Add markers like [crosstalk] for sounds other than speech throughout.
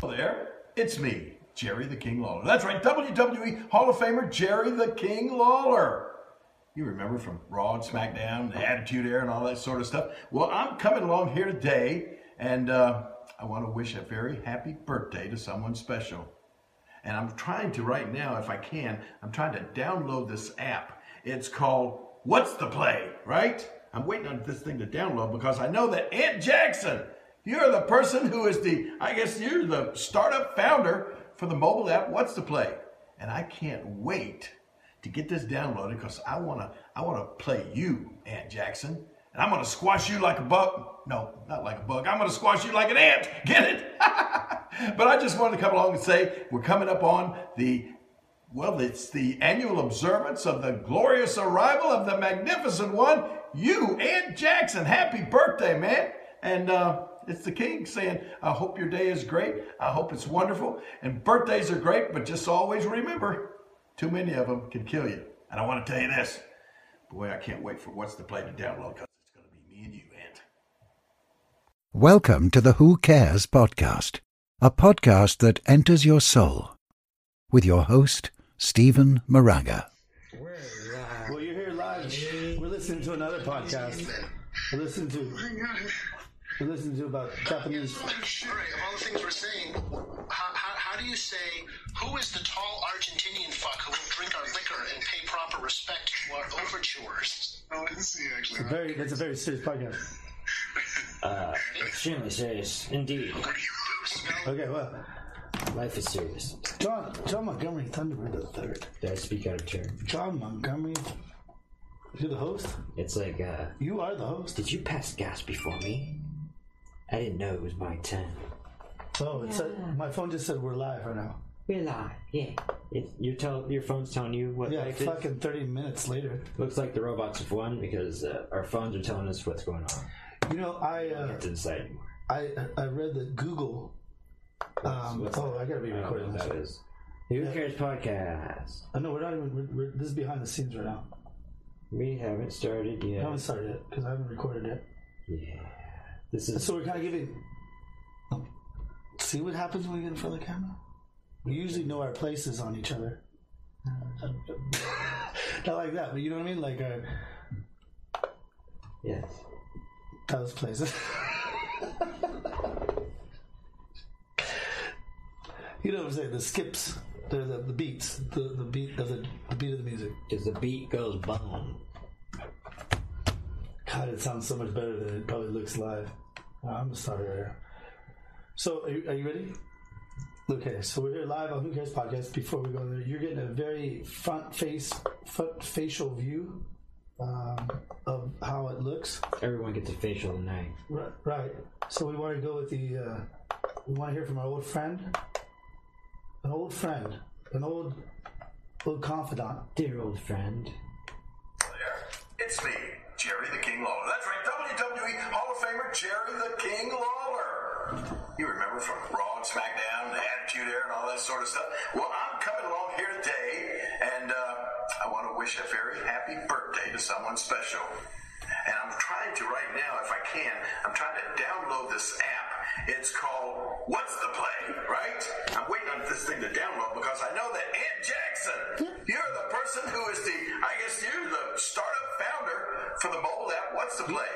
Hello there, it's me, Jerry the King Lawler. That's right, WWE Hall of Famer Jerry the King Lawler. You remember from Raw and SmackDown, the Attitude Era, and all that sort of stuff. Well, I'm coming along here today, and uh, I want to wish a very happy birthday to someone special. And I'm trying to right now, if I can, I'm trying to download this app. It's called What's the Play, right? I'm waiting on this thing to download because I know that Ant Jackson, you're the person who is the, I guess you're the startup founder for the mobile app What's the Play. And I can't wait to get this downloaded because I wanna I wanna play you, Ant Jackson. And I'm gonna squash you like a bug. No, not like a bug. I'm gonna squash you like an ant. [laughs] Get it? [laughs] but I just wanted to come along and say we're coming up on the well, it's the annual observance of the glorious arrival of the magnificent one, you, Ant Jackson. Happy birthday, man. And uh, it's the king saying, I hope your day is great. I hope it's wonderful. And birthdays are great, but just always remember, too many of them can kill you. And I want to tell you this. Boy, I can't wait for What's the Play to download because it's going to be me and you, Ant. Welcome to the Who Cares podcast, a podcast that enters your soul. With your host, Stephen Moraga. Well, you're here live. We're listening to another podcast. We're listening to oh we're listening to about Japanese. All right, of all the things we're saying, how, how, how do you say, who is the tall Argentinian fuck who will drink our liquor and pay proper respect to our overtures? No, I didn't see it actually. Very, that's a very serious podcast. [laughs] Uh, extremely serious, indeed. Okay, well, Life is serious. John John Montgomery Thunderbird the third. Did I speak out of turn? John Montgomery, you're the host. It's like, uh, You are the host. did you pass gas before me? I didn't know it was my turn. Oh, it said my phone just said we're live right now. We're live, yeah. It, your, tell, your phone's telling you what Yeah, life is? fucking thirty minutes later. Looks like the robots have won because uh, our phones are telling us what's going on. You know, I uh, It's inside anymore. I I read that Google. Um, What's oh, that? I gotta be I don't know recording what this. that is. Who Cares Podcast. I know we're not even. We're, we're, this is behind the scenes right now. We haven't started I yet. haven't started yet because I haven't recorded it. Yeah. This is So we're kind of giving. See what happens when we get in front of the camera. We usually know our places on each other. [laughs] Not like that, but you know what I mean. Like our yes. those places. [laughs] you know what I'm saying? The skips, the the, the beats, the the beat of the, the beat of the music. Because the beat goes boom. God, it sounds so much better than it probably looks live. Oh, I'm sorry. right here. So, are you, are you ready? Okay, so we're here live on Who Cares podcast. Before we go there, you're getting a very front face, front facial view um, of how it looks. Everyone gets a facial tonight. Right, right. So we want to go with the. Uh, we want to hear from our old friend, an old friend, an old, old confidant. Dear old friend. It's me, Jerry the King Lawler. That's right, WWE Hall of Famer Jerry the King Lawler. You remember from Raw and SmackDown, the Attitude Era, and all that sort of stuff. Well, I'm coming along here today, and uh, I want to wish a very happy birthday to someone special. And I'm trying to right now, if I can, I'm trying to download this app. It's called What's the Play, right? I'm waiting on this thing to download because I know that Ant Jackson, you're the person who is the, I guess you're the startup founder for the mobile app What's the Play.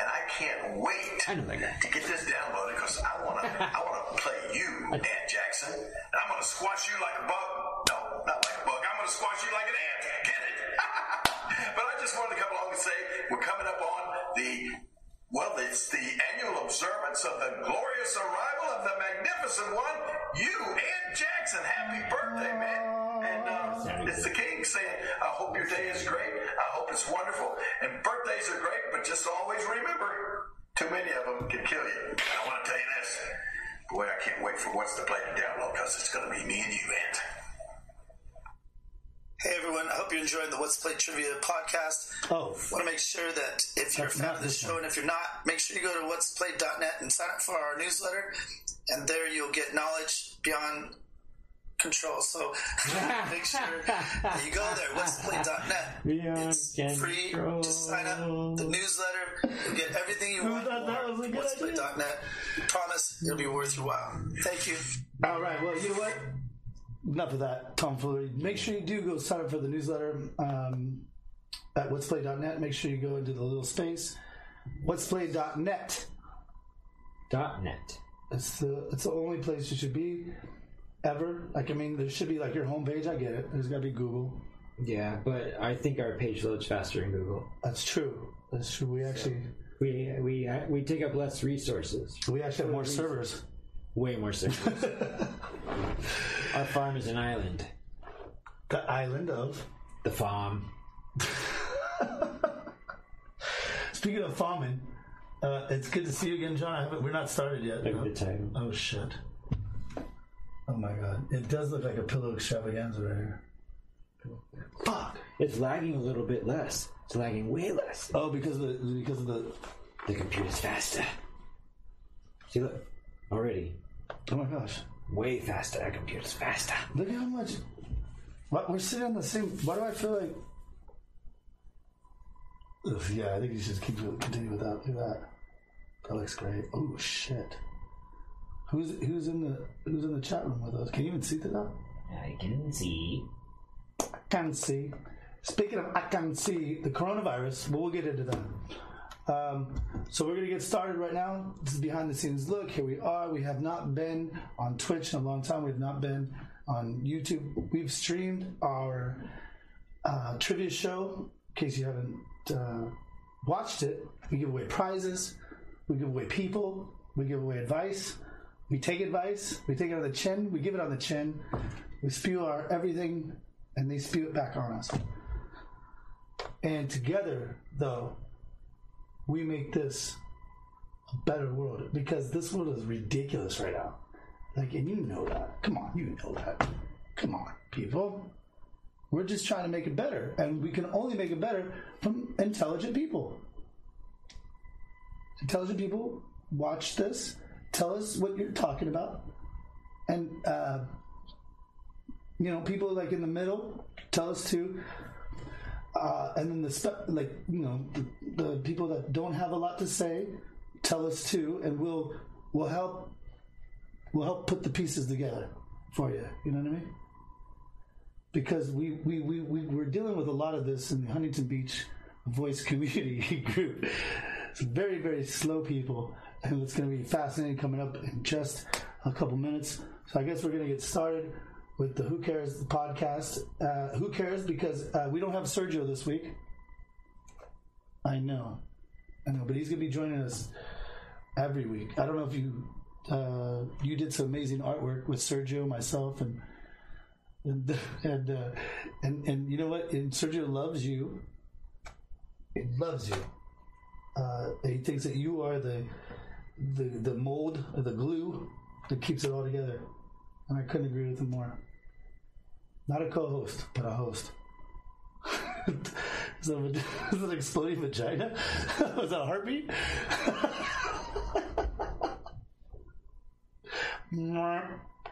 And I can't wait I to get this downloaded because I wanna I wanna play you, Ant Jackson. And I'm gonna squash you like a bug. No, not like a bug. I'm gonna squash you like an ant. Get it? [laughs] but I just wanted to come along and say we're coming up on the well, it's the annual observance of the glorious arrival of the magnificent one, you, Ant Jackson. Happy birthday, man. And uh, it's the king saying, I hope your day is great. I hope it's wonderful. And birthdays are great, but just always remember, too many of them can kill you. And I want to tell you this. Boy, I can't wait for What's the Play to download because it's going to be me and you, Ant. Hey everyone, I hope you're enjoying the What's Played Trivia podcast. Oh, want to make sure that if you're a fan of the this show, and if you're not, make sure you go to what'splayed.net and sign up for our newsletter. And there you'll get knowledge beyond control. So [laughs] make sure that you go there, what'splay.net. Beyond It's free. Just sign up. The newsletter. You'll get everything you oh, want. thought that was a good What'splay.net. Promise it'll be worth your while. Thank you. All right. Well, you know what? Enough of that tomfoolery. Make sure you do go sign up for the newsletter um, at what'splay.net. Make sure you go into the little space. What'splay.net. Dot net. It's the it's the only place you should be ever. Like I mean, there should be like your homepage. I get it. There's got to be Google. Yeah, but I think our page loads faster in Google. That's true. That's true. We actually We we we take up less resources. we actually have more servers. Way more servers. [laughs] our farm is an island. The island of. The farm. [laughs] Speaking of farming, uh, it's good to see you again, John. I haven't, we're not started yet. Look at the title. Oh shit! Oh my god! It does look like a pillow extravaganza right here. Fuck! It's lagging a little bit less. It's lagging way less. Oh, because of the because of the. The computer's faster. See, look. Already. Oh my gosh! Way faster. Our computer's faster. Look at how much. What we're sitting on the same. Why do I feel like? Ugh, yeah, I think you should keep continue with that. Look at that. That looks great. Oh shit! Who's who's in the who's in the chat room with us? Can you even see that? I can see. I can see. Speaking of, I can see the coronavirus. But we'll get into that. Um, so we're gonna get started right now. This is behind the scenes look. Here we are. We have not been on Twitch in a long time. We've not been on YouTube. We've streamed our uh, trivia show. In case you haven't uh, watched it, we give away prizes. We give away people. We give away advice. We take advice. We take it on the chin. We give it on the chin. We spew our everything, and they spew it back on us. And together, though, we make this a better world because this world is ridiculous right now. Like, and you know that. Come on, you know that. Come on, people. We're just trying to make it better, and we can only make it better from intelligent people. Intelligent people watch this, tell us what you're talking about, and uh, you know, people like in the middle tell us too. Uh, and then the spe- like you know the, the people that don't have a lot to say tell us too, and we'll we'll help we'll help put the pieces together for you. You know what I mean? Because we we we, we we're dealing with a lot of this in the Huntington Beach voice community [laughs] group. It's very very slow people, and it's going to be fascinating coming up in just a couple minutes. So I guess we're going to get started with the Who Cares podcast. Uh, who cares? Because uh, we don't have Sergio this week. I know, I know, but he's going to be joining us every week. I don't know if you uh, you did some amazing artwork with Sergio, myself, and and [laughs] and uh, and, and you know what? And Sergio loves you. He loves you. Uh, he thinks that you are the the the mold, the glue that keeps it all together. And I couldn't agree with him more. Not a co-host, but a host. [laughs] is, that, [laughs] is that an exploding vagina? [laughs] Was that a heartbeat?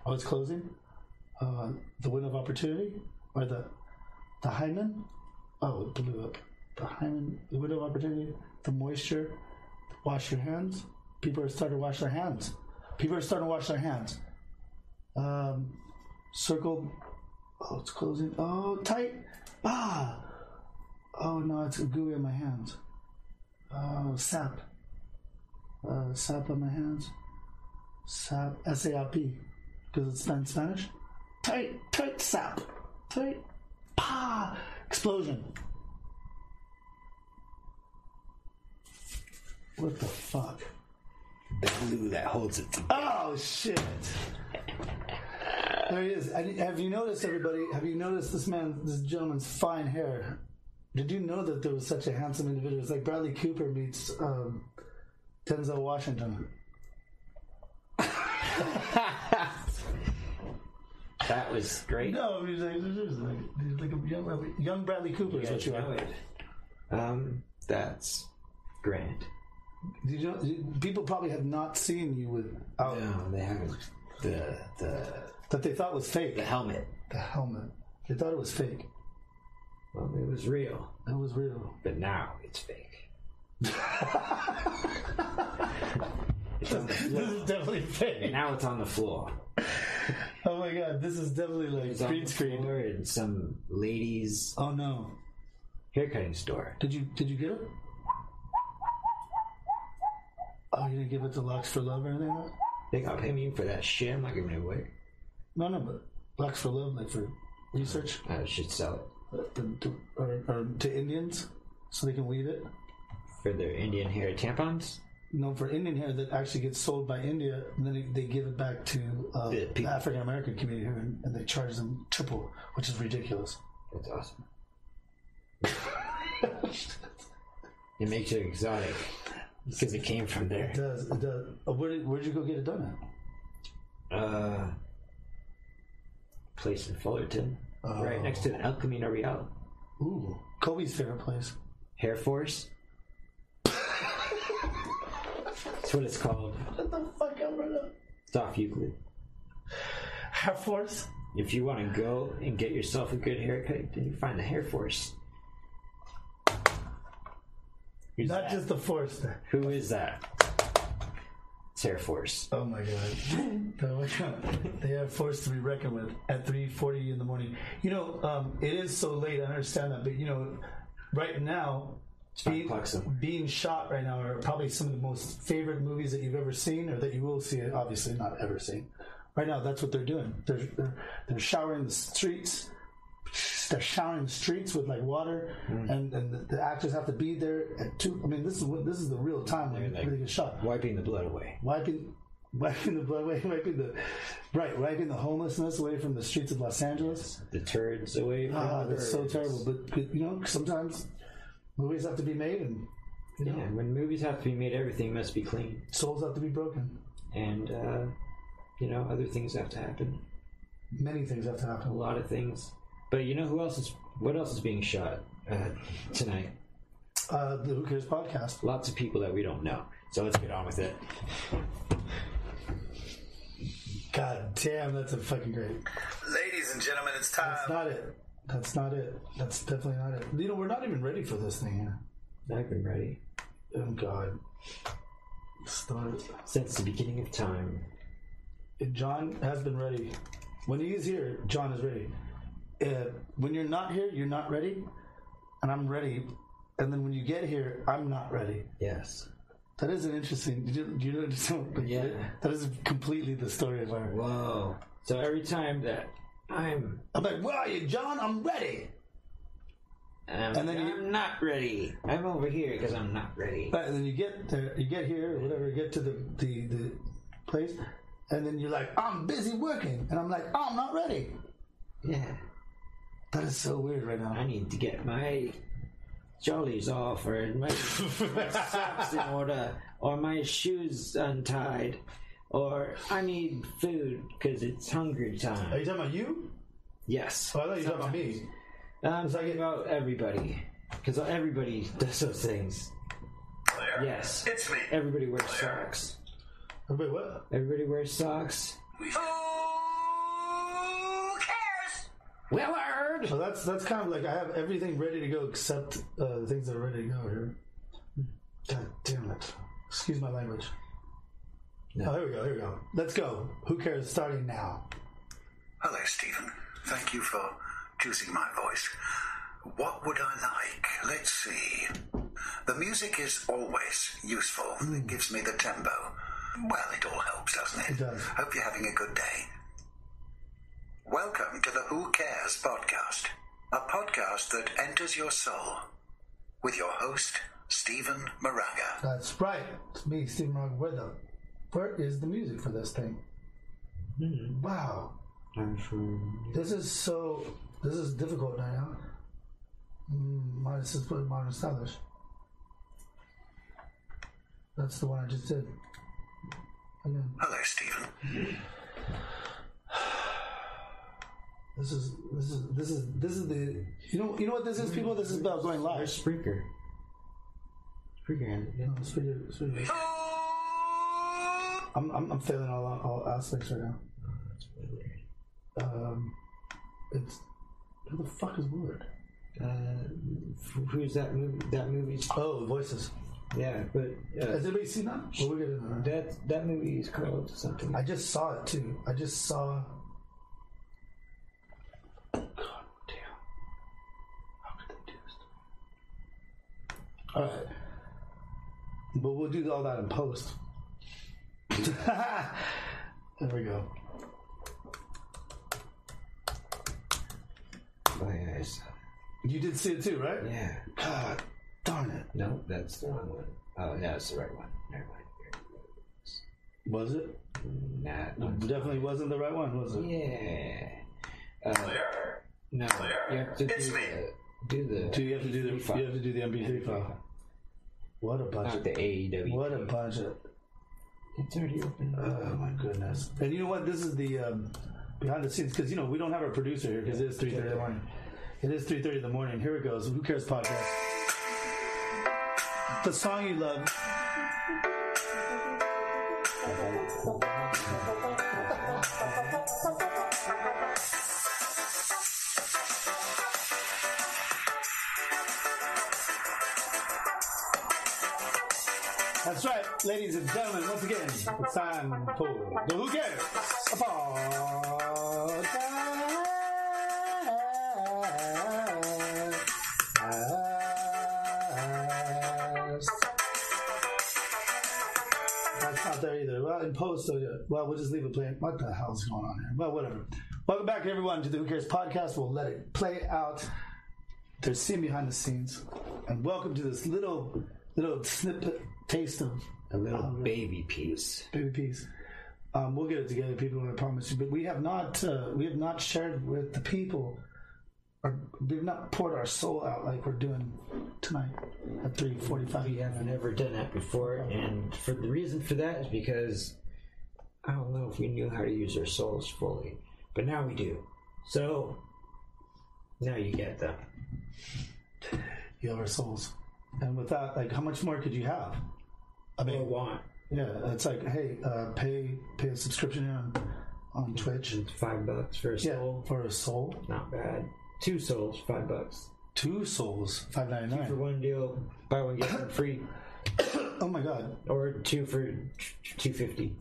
oh, it's closing. Uh, the window of opportunity, or the the hymen. Oh, it blew up. The hymen, the window of opportunity, the moisture. Wash your hands. People are starting to wash their hands. People are starting to wash their hands. Um, circle. Oh, it's closing. Oh, tight. Ah. Oh no, it's gooey on my hands. Oh, sap. Uh, sap on my hands. Sap. S A R P. Because it's in Spanish. Tight, tight sap. Tight. Pa. Explosion. What the fuck? The glue that holds it. Oh shit! There he is. I- Have you noticed, everybody? Have you noticed this man, this gentleman's fine hair? Did you know that there was such a handsome individual? It's like Bradley Cooper meets um, Denzel Washington. [laughs] That was great. No, he's like, he's like, he's like a young, young Bradley Cooper. is what you are. Um, that's grand. Did you know, people probably have not seen you with. Oh, No, they haven't. The the that they thought was fake. The helmet. The helmet. They thought it was fake. Well, it was real, It was real. but now it's fake. [laughs] it's on the This floor. is definitely fake. Now it's on the floor. Oh my god, this is definitely like It's on green the screen. floor in some lady's Oh no. haircutting store. Did you did you get it? Oh, you didn't give it to Locks for Love or anything like that? They got pay me for that shit. I'm not giving it away. No, no, but Locks for Love, like for research, I should sell it uh, to, to, or, or to Indians, so they can weave it. for their Indian hair tampons. No, for Indian hair that actually gets sold by India, and then they, give it back to uh, The the people. African American community here, and, and they charge them triple, which is ridiculous. That's awesome. [laughs] It makes it exotic because it came from there. It does. It does. Uh, where did, where'd you go get it done at? Uh, place in Fullerton, right next to the El Camino Real. Ooh, Kobe's favorite place. Hair Force. That's what it's called. What the fuck ever? It's off Euclid. Air Force. If you want to go and get yourself a good haircut, then you find the Hair Force. Who's Not that? just the force. Who is that? It's Air Force. Oh my god. Oh my God. [laughs] They are forced to be reckoned with at 3.40 in the morning. You know, um, it is so late, I understand that, but you know, right now, being, being shot right now are probably some of the most favorite movies that you've ever seen or that you will see, obviously not ever seen. Right now, that's what they're doing. They're, they're, they're showering the streets. They're showering the streets with like water, Mm. and, and the, the actors have to be there at two. I mean, this is this is the real time when like- everything gets shot Wiping the blood away. wiping [laughs] wiping the blood away, wiping the right, wiping the homelessness away from the streets of Los Angeles. The turds away from Ah, that's so terrible. But, but you know, sometimes movies have to be made, and you know, Yeah, when movies have to be made, everything must be clean. souls have to be broken. And, uh, you know, other things have to happen. Many things have to happen. A lot of things. But you know who else is, what else is being shot uh, tonight? Uh, the Who Cares podcast. Lots of people that we don't know. So let's get on with it. God damn, that's a fucking great. Ladies and gentlemen, it's time. That's not it. That's not it. That's definitely not it. You know, we're not even ready for this thing here. I've been ready Oh God. Start. since the beginning of time. John has been ready. When he is here, John is ready. Uh, when you're not here, you're not ready, and I'm ready. And then when you get here, I'm not ready. Yes. That is an interesting. You, you know? [laughs] Yeah. That is completely the story of our. Whoa. So every time that I'm, I'm like, where are you, John? I'm ready. And then you- I'm not ready. I'm over here because I'm not ready. Right, and then you get there, you get here, or whatever, you get to the, the the place, and then you're like, I'm busy working, and I'm like, I'm not ready. Yeah. That is so weird right now. I need to get my jollies off or my, my socks in [laughs] order or my shoes untied or I need food because it's hungry time. Are you talking about you? Yes. Oh, I thought you were talking about me. I'm um, talking about everybody because everybody does those things. Claire, Yes. it's me. Everybody wears socks. Wait, what? Everybody wears socks. Who cares? Willard! [laughs] So that's that's kind of like I have everything ready to go except uh, the things that are ready to go here. God damn it! Excuse my language. Oh, here we go. Here we go. Let's go. Who cares? Starting now. Hello, Stephen. Thank you for choosing my voice. What would I like? Let's see. The music is always useful. It gives me the tempo. Well, it all helps, doesn't it? It does. Hope you're having a good day. Welcome to the Who Cares podcast, a podcast that enters your soul with your host, Stephen Moraga. That's right. It's me, Stephen Rock. Where the where is the music for this thing? Wow. This is so. This is difficult right now. Mm, modern, this is what modern stylish. That's the one I just did. Again. Hello, Stephen. This is this is this is this is the you know you know what this is people this is about going live. Where's Spreaker? Spreaker it. No, it's pretty- it's I'm, I'm I'm failing all all aspects right now. That's really weird. Um, it's who the fuck is Willard? Uh, who's that movie? That movie's Oh, voices. yeah, but uh, Has anybody seen that? Well, we'll get into that. that that movie is called something. I just saw it too. I just saw. God damn! How could they do this? to me? All right, but we'll do all that in post. [laughs] there we go. Oh, yeah, You did see it too, right? yeah. God darn it! No, that's the wrong one. Oh, yeah, it's the right one. Never mind. Was it? Nah, no, Definitely wasn't the right one, was it? yeah. Uh, Clear. no, Clear. you have to It's do me. the, do the. Do you have to do the? file. You have to do the MP3 file. What a Not budget! the AEW. What a budget! It's already open. Oh my goodness! And you know what? This is the um, behind the scenes because you know we don't have a producer here because it is three thirty in the morning. It is three thirty in the morning. Here it goes. Who cares podcast? The song you love. That's right, ladies and gentlemen. Once again, it's time for the Who Cares podcast. That's not there either. Well, in post, so yeah. Well, we'll just leave it playing. What the hell's going on here? Well, whatever. Welcome back, everyone, to the Who Cares podcast. We'll let it play out. There's scene behind the scenes, and welcome to this little, little snippet taste of A little baby piece. baby peas. Um, we'll get it together, people. I promise you. But we have not, uh, we have not shared with the people, or we've not poured our soul out like we're doing tonight at three forty-five. We have never done that before, and for the reason for that is because I don't know if we knew how to use our souls fully, but now we do. So now you get them. You have our souls, and with that, like, how much more could you have? I Or mean, want yeah, it's like, hey, uh, pay pay a subscription on on Twitch. five bucks for a Yeah, soul. for a soul, Not bad. Two souls, five bucks. two souls, five ninety nine For one deal, buy one get one free, [coughs] Oh my god, or two for two fifty.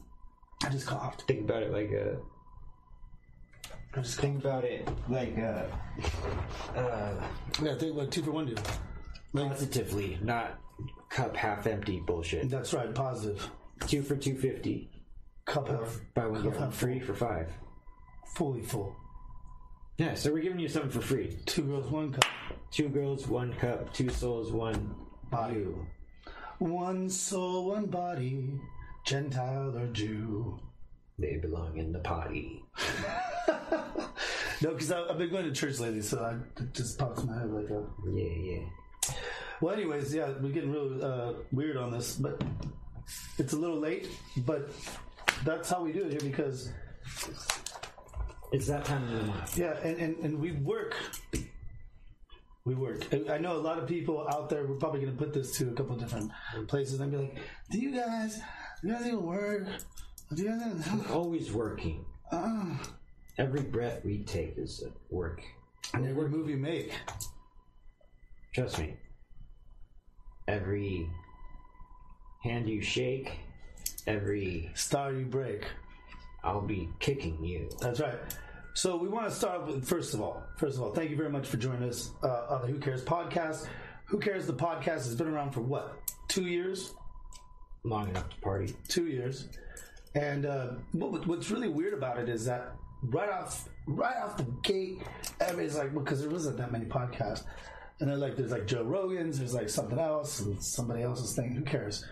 I just coughed. Think about it like a. I just Think about it like a. Uh, Yeah, think about two for one deal. Like, positively, not cup half empty bullshit. that's right, positive. Two for two fifty. Cup half, Buy one cup get one half free for five. fully full. Yeah, so we're giving you something for free. Two girls, one cup. Two girls, one cup. Two souls, one Body. you. One soul, one body, Gentile or Jew. They belong in the potty. [laughs] No, because I've been going to church lately, so I, it just pops in my head like a. Yeah, yeah. Well, anyways, yeah, we're getting real uh, weird on this, but it's a little late. But that's how we do it here because It's that time of the month. Yeah, and, and, and we work. We work. I- know a lot of people out there. We're probably going to put this to a couple different places and be like, "Do you guys, do you guys even work? Do you guys?" Always working. Uh, Every breath we take is at work. and every move you make, Trust me. Every hand you shake, every star you break. I'll be kicking you. That's right. So we want to start with first of all, first of all, thank you very much for joining us uh, on the Who Cares podcast. Who Cares the podcast has been around for what two years? Long enough to party. two years. And uh, what, what's really weird about it is that right off right off the gate, everybody's like, because there wasn't that many podcasts, and they're like, there's like Joe Rogan's, there's like something else, and somebody else's thing. Who cares?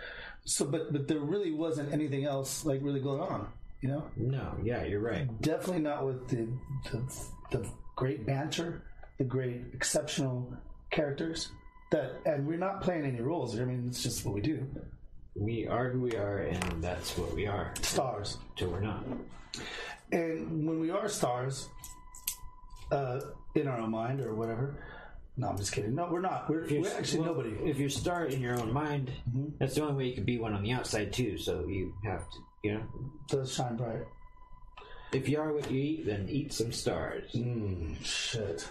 So, but but there really wasn't anything else like really going on. You know, No, yeah, you're right. definitely not with the the, the great banter, the great exceptional characters. That and we're not playing any roles. I mean, it's just what we do. We are who we are, and that's what we are. Stars. Till we're not. And when we are stars, uh, in our own mind or whatever. No, I'm just kidding. No, we're not. We're, we're actually well, nobody. If you're star in your own mind, that's the only way you could be one on the outside too. So you have to, you know. Does shine bright. If you are what you eat, then eat some stars. Mm, shit.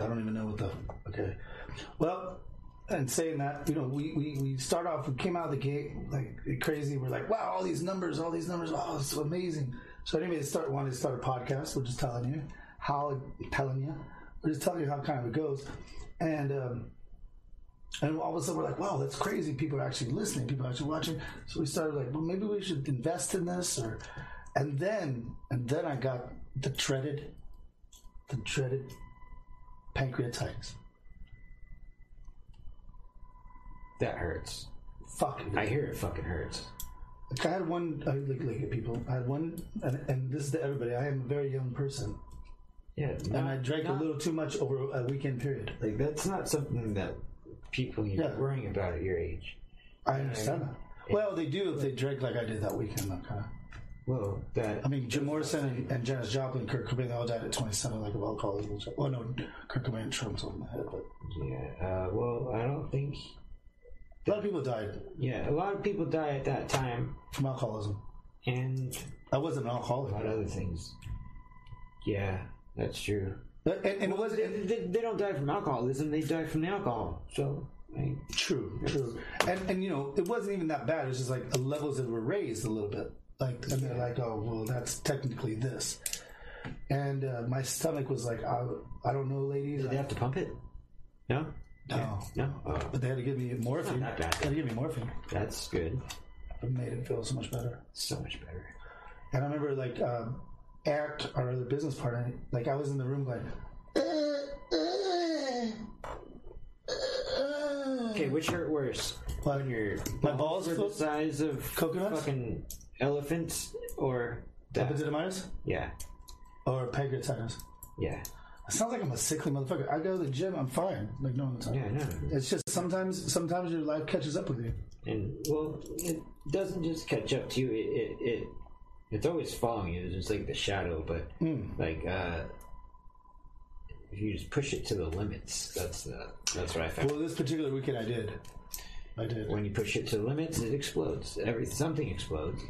I don't even know what the. Okay. Well, and saying that, you know, we, we, we start off, we came out of the gate like crazy. We're like, wow, all these numbers, all these numbers. Oh, it's so amazing. So, anyway, to start wanted to start a podcast. We're just telling you how, telling you, we're just telling you how kind of it goes. And, um, and all of a sudden, we're like, wow, that's crazy. People are actually listening. People are actually watching. So we started like, well, maybe we should invest in this, or, and then, and then I got the dreaded, the dreaded pancreatitis. That hurts. Fuck. I hear it fucking hurts. Like, I had one, I like, like people. I had one, and, and this is to everybody. I am a very young person, Yeah, and I drank a little too much over a weekend period. Like that's not something that people you're Yeah. worrying about at your age. I understand that. Well, they do if they drink like I did that weekend. That kind of. Well, that I mean, Jim Morrison and, and Janis Joplin, Kurt Cobain, they all died at 27, like of alcoholism. Well, no, Kurt Cobain shrunk something in the head, but yeah. Uh, well, I don't think. a lot of people died Yeah, a lot of people die at that time, from alcoholism. and I wasn't an alcoholic, a lot of other things. Yeah, that's true. But- and, and it wasn't They, they, they don't die from alcoholism; they die from the alcohol. So, I mean, True, true. And and you know, it wasn't even that bad. It was just like the levels that were raised a little bit. Like and they're like, oh well, that's technically this. And uh, my stomach was like, I, I don't know, ladies. did they have to pump it? No, no, no. Oh, but they had to give me morphine. not bad. They had to give me morphine. that's good. It made it feel so much better. So much better. And I remember like um, Eric, our other business partner, like I was in the room going. Okay, which hurt worse? What? When your My balls are the size of Coconuts? fucking elephants, or that? Yeah, or pancreatitis. yeah, It sounds like I'm a sickly motherfucker. I go to the gym, I'm fine. Like no one's yeah. No, It's just sometimes sometimes your life catches up with you. and well, it doesn't just catch up to you. It it, it it's always following you. It's just like the shadow, but like uh if you just push it to the limits, that's the that's what I found. Well, this particular weekend I did. I did. when you push it to the limits, it explodes. Every something explodes.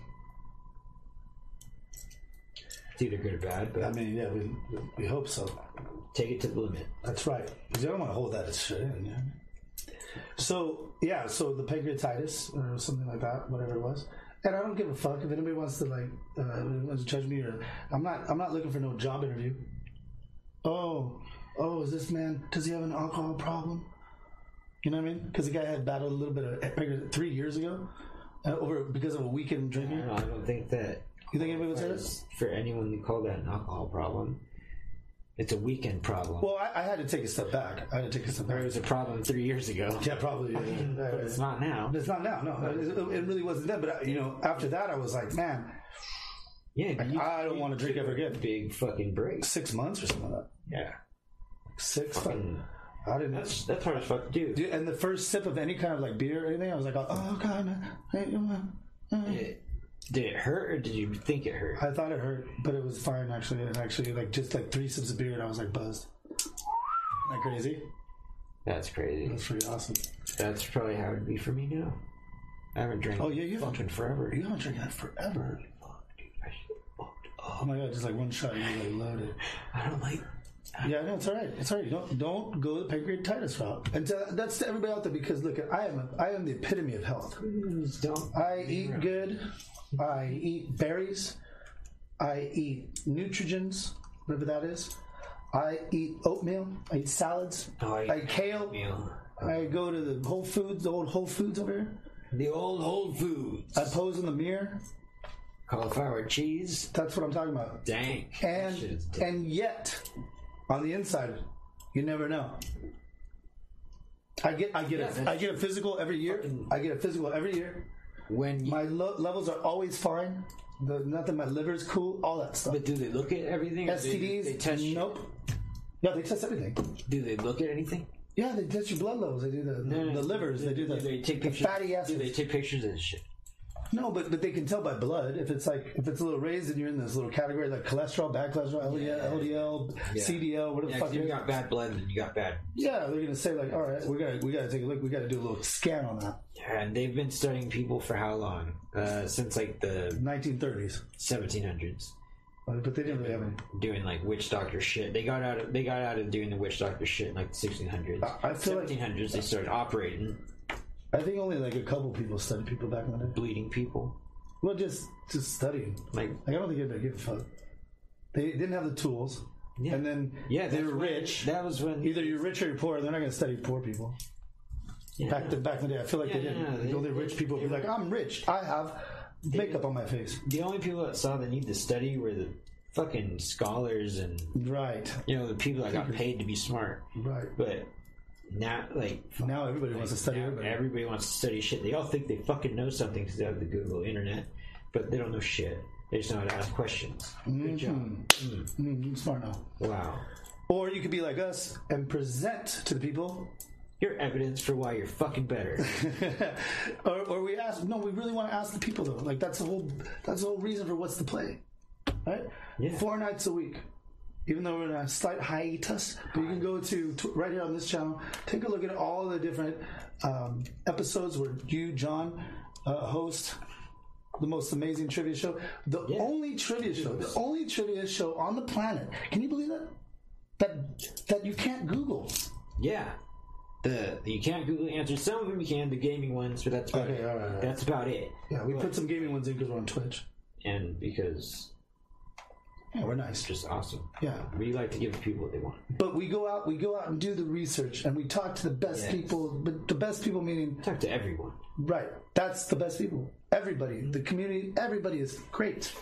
It's either good or bad, but I mean, yeah, we, we hope so. take it to the limit. That's right. Because you don't want to hold that shit in. Yeah? So yeah, so the pancreatitis or something like that, whatever it was. And I don't give a fuck if anybody wants to like uh, wants to judge me or I'm not. I'm not looking for no job interview. Oh, oh, is this man? Does he have an alcohol problem? You know what I mean? Because the guy had battled a little bit of three years ago uh, over because of a weekend drinking. I don't think that You think anybody would say this? for anyone to call that an alcohol problem. It's a weekend problem. Well, I, I had to take a step back. I had to take a step back. it was a problem three years ago. Yeah, probably. yeah. [laughs] But it's not now. It's not now. No, it, it really wasn't then. But uh, you know, after that, I was like, man, Yeah, but you I don't want to drink ever again. big fucking break. Six months or something like that. Yeah, Six. Fucking- I didn't. that's that's hard as fuck to do. Dude, and the first sip of any kind of like beer or anything, I was like, oh god, man. Hey, did it hurt or did you think it hurt? I thought it hurt, but it was fine actually. And actually, like just like three sips of beer, and I was like buzzed. Isn't that crazy? That's crazy. That's pretty awesome. That's probably how it'd be for me now. I haven't drank. Oh, yeah, you haven't- fucking forever. You haven't drank that forever. Oh my god, just like one shot, and you're like loaded. I don't like. Yeah, no, it's all right. It's all right. Don't don't go the pancreatitis route. And to, that's to everybody out there because look, I am a, I am the epitome of health. Don't. I eat good. I eat berries. I eat nutrigens, whatever that is. I eat oatmeal. I eat salads. Oh, I I eat kale. Meal. I go to the Whole Foods, the old Whole Foods over here. The old Whole Foods. I pose in the mirror. Cauliflower cheese. That's what I'm talking about. Dang. That shit is And and yet, on the inside, you never know. I get I get a, I get a physical every year. I get a physical every year. When you, My lo- levels are always fine. The, nothing. My liver's cool. All that stuff. but do they look at everything? or they- STDs. They, test. nope. Yeah, they test everything. Do they look at anything? Yeah, they test your blood levels. They do the, the, No, no, the livers. They do the, they take pictures. fatty Do they take pictures of this shit? No, but but they can tell by blood if it's like if it's a little raised and you're in this little category like cholesterol, bad cholesterol, LDL, LDL Yeah. CDL, whatever Yeah, the fuck. you got bad blood, then you got bad. Yeah, they're gonna say like, all right, we gotta we gotta take a look. We gotta do a little scan on that. Yeah, And they've been studying people for how long? Uh, since like the 1930s, 1700s. Uh, but they didn't really have any. doing like witch doctor shit. They got out of they got out of doing the witch doctor shit in like the 1600s. I- I feel like- 1700s they started operating, I think only like a couple people studied people back in the day. bleeding people. Well, just just studying. Like Like I don't think anybody gave a fuck. They didn't have the tools, Yeah. and then yeah, they that's were when- rich. That was when Either you're rich or you're poor. They're not going to study poor people. yeah. Back to back in the day, I feel like they Yeah, didn't. they- the only rich people would be like, "I'm rich. I have makeup on my face." the only people that saw the need to study were the fucking scholars and Right, you know the people that got paid to be smart. right. But now, like Now everybody wants to study everybody. everybody wants to study shit. They all think they fucking know something because they have the Google internet, but they don't know shit. They just know how to ask questions. Good job. Mm, smart now. Wow. Or you could be like us and present to the people Your evidence for why you're fucking better. [laughs] or, or we ask no we really want to ask the people though like that's the whole that's the whole reason for what's the play right Yeah. four nights a week even though we're in a slight hiatus but you can go to, to right here on this channel take a look at all the different um, episodes where you john uh, host the most amazing trivia show the Yeah. only trivia show the only trivia show on the planet can you believe that that that you can't google Yeah. The you can't Google answers. Some of them you can, the gaming ones, but that's about Okay, it. all right, all right. That's about it. yeah we put some gaming ones in because we're on twitch And because yeah we're nice it's just awesome. yeah We like to give people what they want. But we go out, we go out and do the research, and we talk to the best Yes. people. But the best people meaning, Talk to everyone. right? That's the best people. Everybody, mm-hmm. the community, everybody is great.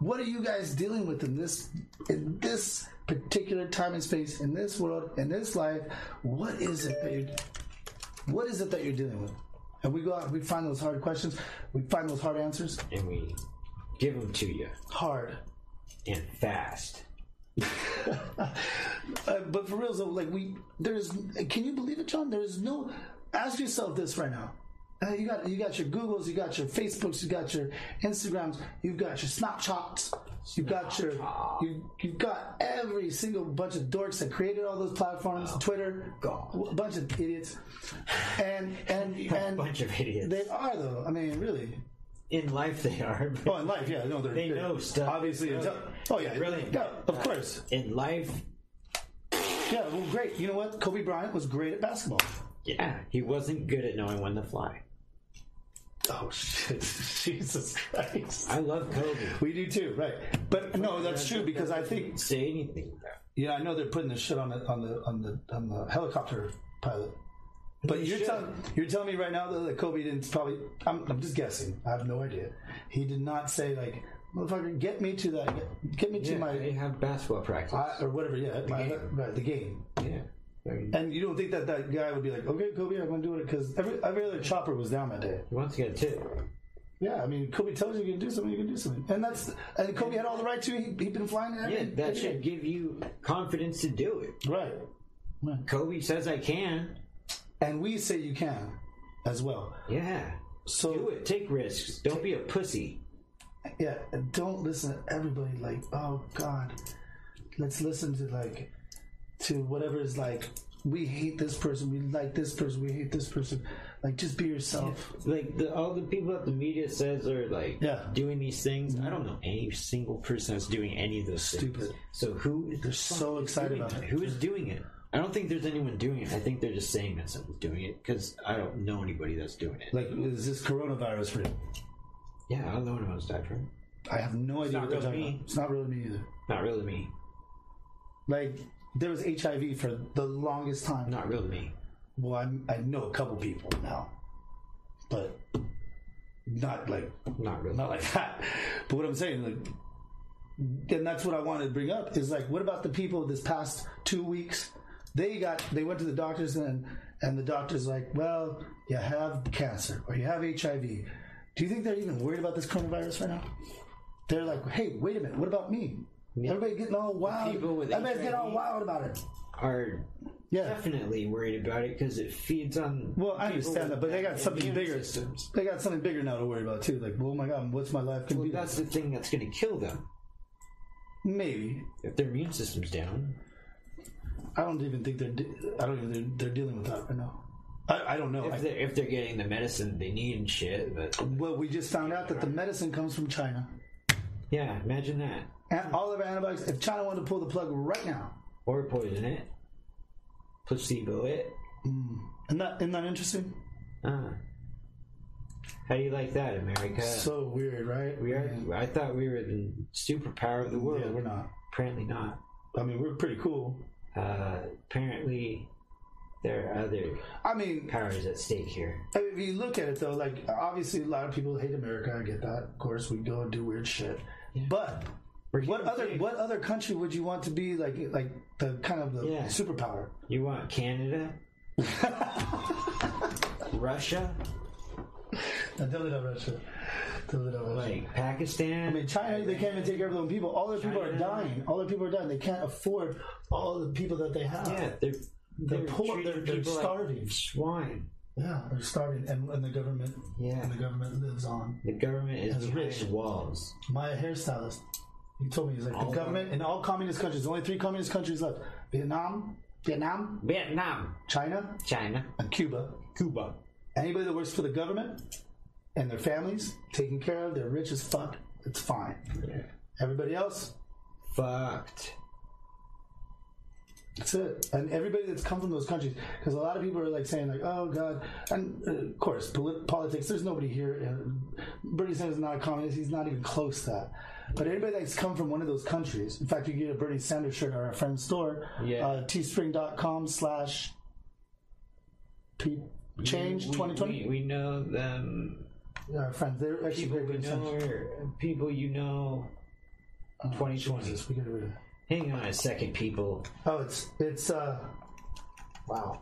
What are you guys dealing with in this in this particular time and space in this world in this life? What is it that you're what is it that you're dealing with? And we go out, we find those hard questions, we find those hard answers. And we give them to you. Hard. And fast. [laughs] Uh, but for real, though, like we, there's, can you believe it, John? There's no. Ask yourself this right now. Uh, you got you got your Googles, you got your Facebooks, you got your Instagrams, you've got your Snapchats, you've got your you you've got every single bunch of dorks that created all those platforms, Twitter, a bunch of idiots, and and [laughs] and A bunch of idiots. they are though. I mean, really. In life they are. Oh, in life, yeah, no, they're, They they're stuff. Obviously, it's- oh yeah, brilliant. yeah, of uh, course. In life, Yeah, well, great. You know what? Kobe Bryant was great at basketball. yeah, he wasn't good at knowing when to fly. Oh shit! [laughs] Jesus Christ! I love Kobe. We do too, right? But no, that's true because I think Say anything yeah, I know they're putting this shit on the on the on the on the helicopter pilot. But They you're telling you're telling me right now though that Kobe didn't probably. I'm, I'm just guessing. I have no idea. He did not say like, "Motherfucker, get me to that. Get, get me to Yeah, my they have basketball practice. I, or whatever." Yeah, my, game. right, the game. yeah. And you don't think that that guy would be like, "Okay, Kobe, I'm gonna do it," because every every other chopper was down that day. He wants to get a tip. Yeah, I mean, Kobe tells you you can do something, you can do something, and that's and Kobe had all the right to. He, he'd been flying. Every, Yeah, that should day. give you confidence to do it. right. right. Kobe says I can. And we say you can, as well. Yeah. So Do it. Take risks. Don't be a pussy. Yeah, don't listen to everybody like, oh God, let's listen to like to whatever is like. We hate this person. We like this person. We hate this person. Like, just be yourself. Like the, all the people that the media says are like Yeah. doing these things. I don't know any single person that's doing any of those things. Stupid. So who? They're so excited doing about it. Who is doing it? I don't think there's anyone doing it. I think they're just saying that someone's doing it because I don't know anybody that's doing it. Like, is this coronavirus real? Yeah, I don't know anyone's died from. I have no idea not what they're really talking me. about. It's not really me either. Not really me. Like, there was HIV for the longest time. Not really me. Well, I'm, I know a couple people now, but not like Not really. not like [laughs] that. But what I'm saying, like, and that's what I wanted to bring up is like, what about the people this past two weeks? They got they went to the doctors and and the doctor's like, well, you have cancer or you have HIV. Do you think they're even worried about this coronavirus right now? They're like, hey, wait a minute, what about me? Everybody getting all wild. people with Everybody's getting all HIV. wild about it. Are Yeah. definitely worried about it because it feeds on. Well, I people understand that, with but they got bad something immune bigger. systems. They got something bigger now to worry about too. Like, oh my god, what's my life gonna Well, be? that's the thing that's going to kill them Maybe. if their immune system's down. I don't even think they're. De- I don't even they're, they're dealing with that right now. I, I don't know. If they're, if they're getting the medicine they need and shit, but well, we just found out that the medicine comes from China. yeah, imagine that. And all of our antibiotics. If China wanted to pull the plug right now, Or poison it, placebo it. isn't that, isn't that interesting? Uh, how do you like that, America? So weird, right? we are. I thought we were the superpower of the world. Yeah, we're not. Apparently not. I mean, we're pretty cool. Uh, apparently, there are other I mean, powers at stake here. I mean, if you look at it though, like obviously a lot of people hate America. I get that. Of course, we go and do weird shit. But what other what other country would you want to be like like the kind of the Yeah. superpower? You want Canada? [laughs] Russia? No, Definitely not Russia. Definitely not Russia. Like Pakistan? I mean, China, they can't even take care of their own people. All their people are dying. All their people are dying. They can't afford all the people that they have. yeah, they're They're poor. They're- they're people like starving. swine. Yeah, they're starving, and, and the government, Yeah. and the government lives on. The government is rich. walls. My hairstylist, he told me he's like All the government in all communist countries. There's only three communist countries left: Vietnam, Vietnam, Vietnam, China, China, and Cuba. Cuba. Anybody that works for the government and their families taken care of, they're rich as fuck. It's fine. Everybody else, Fucked. That's it. And everybody that's come from those countries, because a lot of people are like saying like, "Oh God," and uh, of course, polit- politics. There's nobody here. Uh, Bernie Sanders is not a communist. He's not even close to that. But anybody that's come from one of those countries, in fact, you can get a Bernie Sanders shirt at our friend's store, Yeah. uh, teespring.com slash change 2020. We, we know them. Our friends, they're actually People very we know people you know. 2020. Jesus, we gotta read it. Hang on a second, people. Oh, it's it's uh, wow.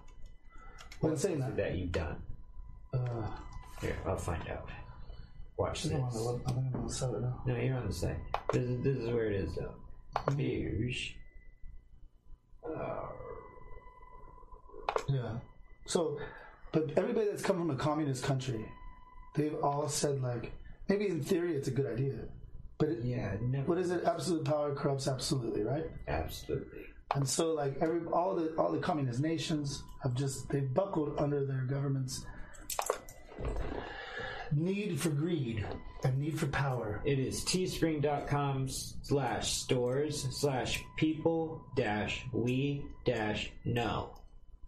When saying that, That you've done. uh, Here, I'll find out. Watch I this. don't wanna look- I think I'm gonna sell it now. No, you're on the side. This is, this is where it is, though. Beers. Yeah. So, but everybody that's come from a communist country, they've all said like, maybe in theory it's a good idea, but it, Yeah, never. what is it? Absolute power corrupts absolutely, right? Absolutely. And so, like every all the all the communist nations have just they've buckled under their government's need for greed and need for power. It is teespring.com slash stores slash people dash we dash no.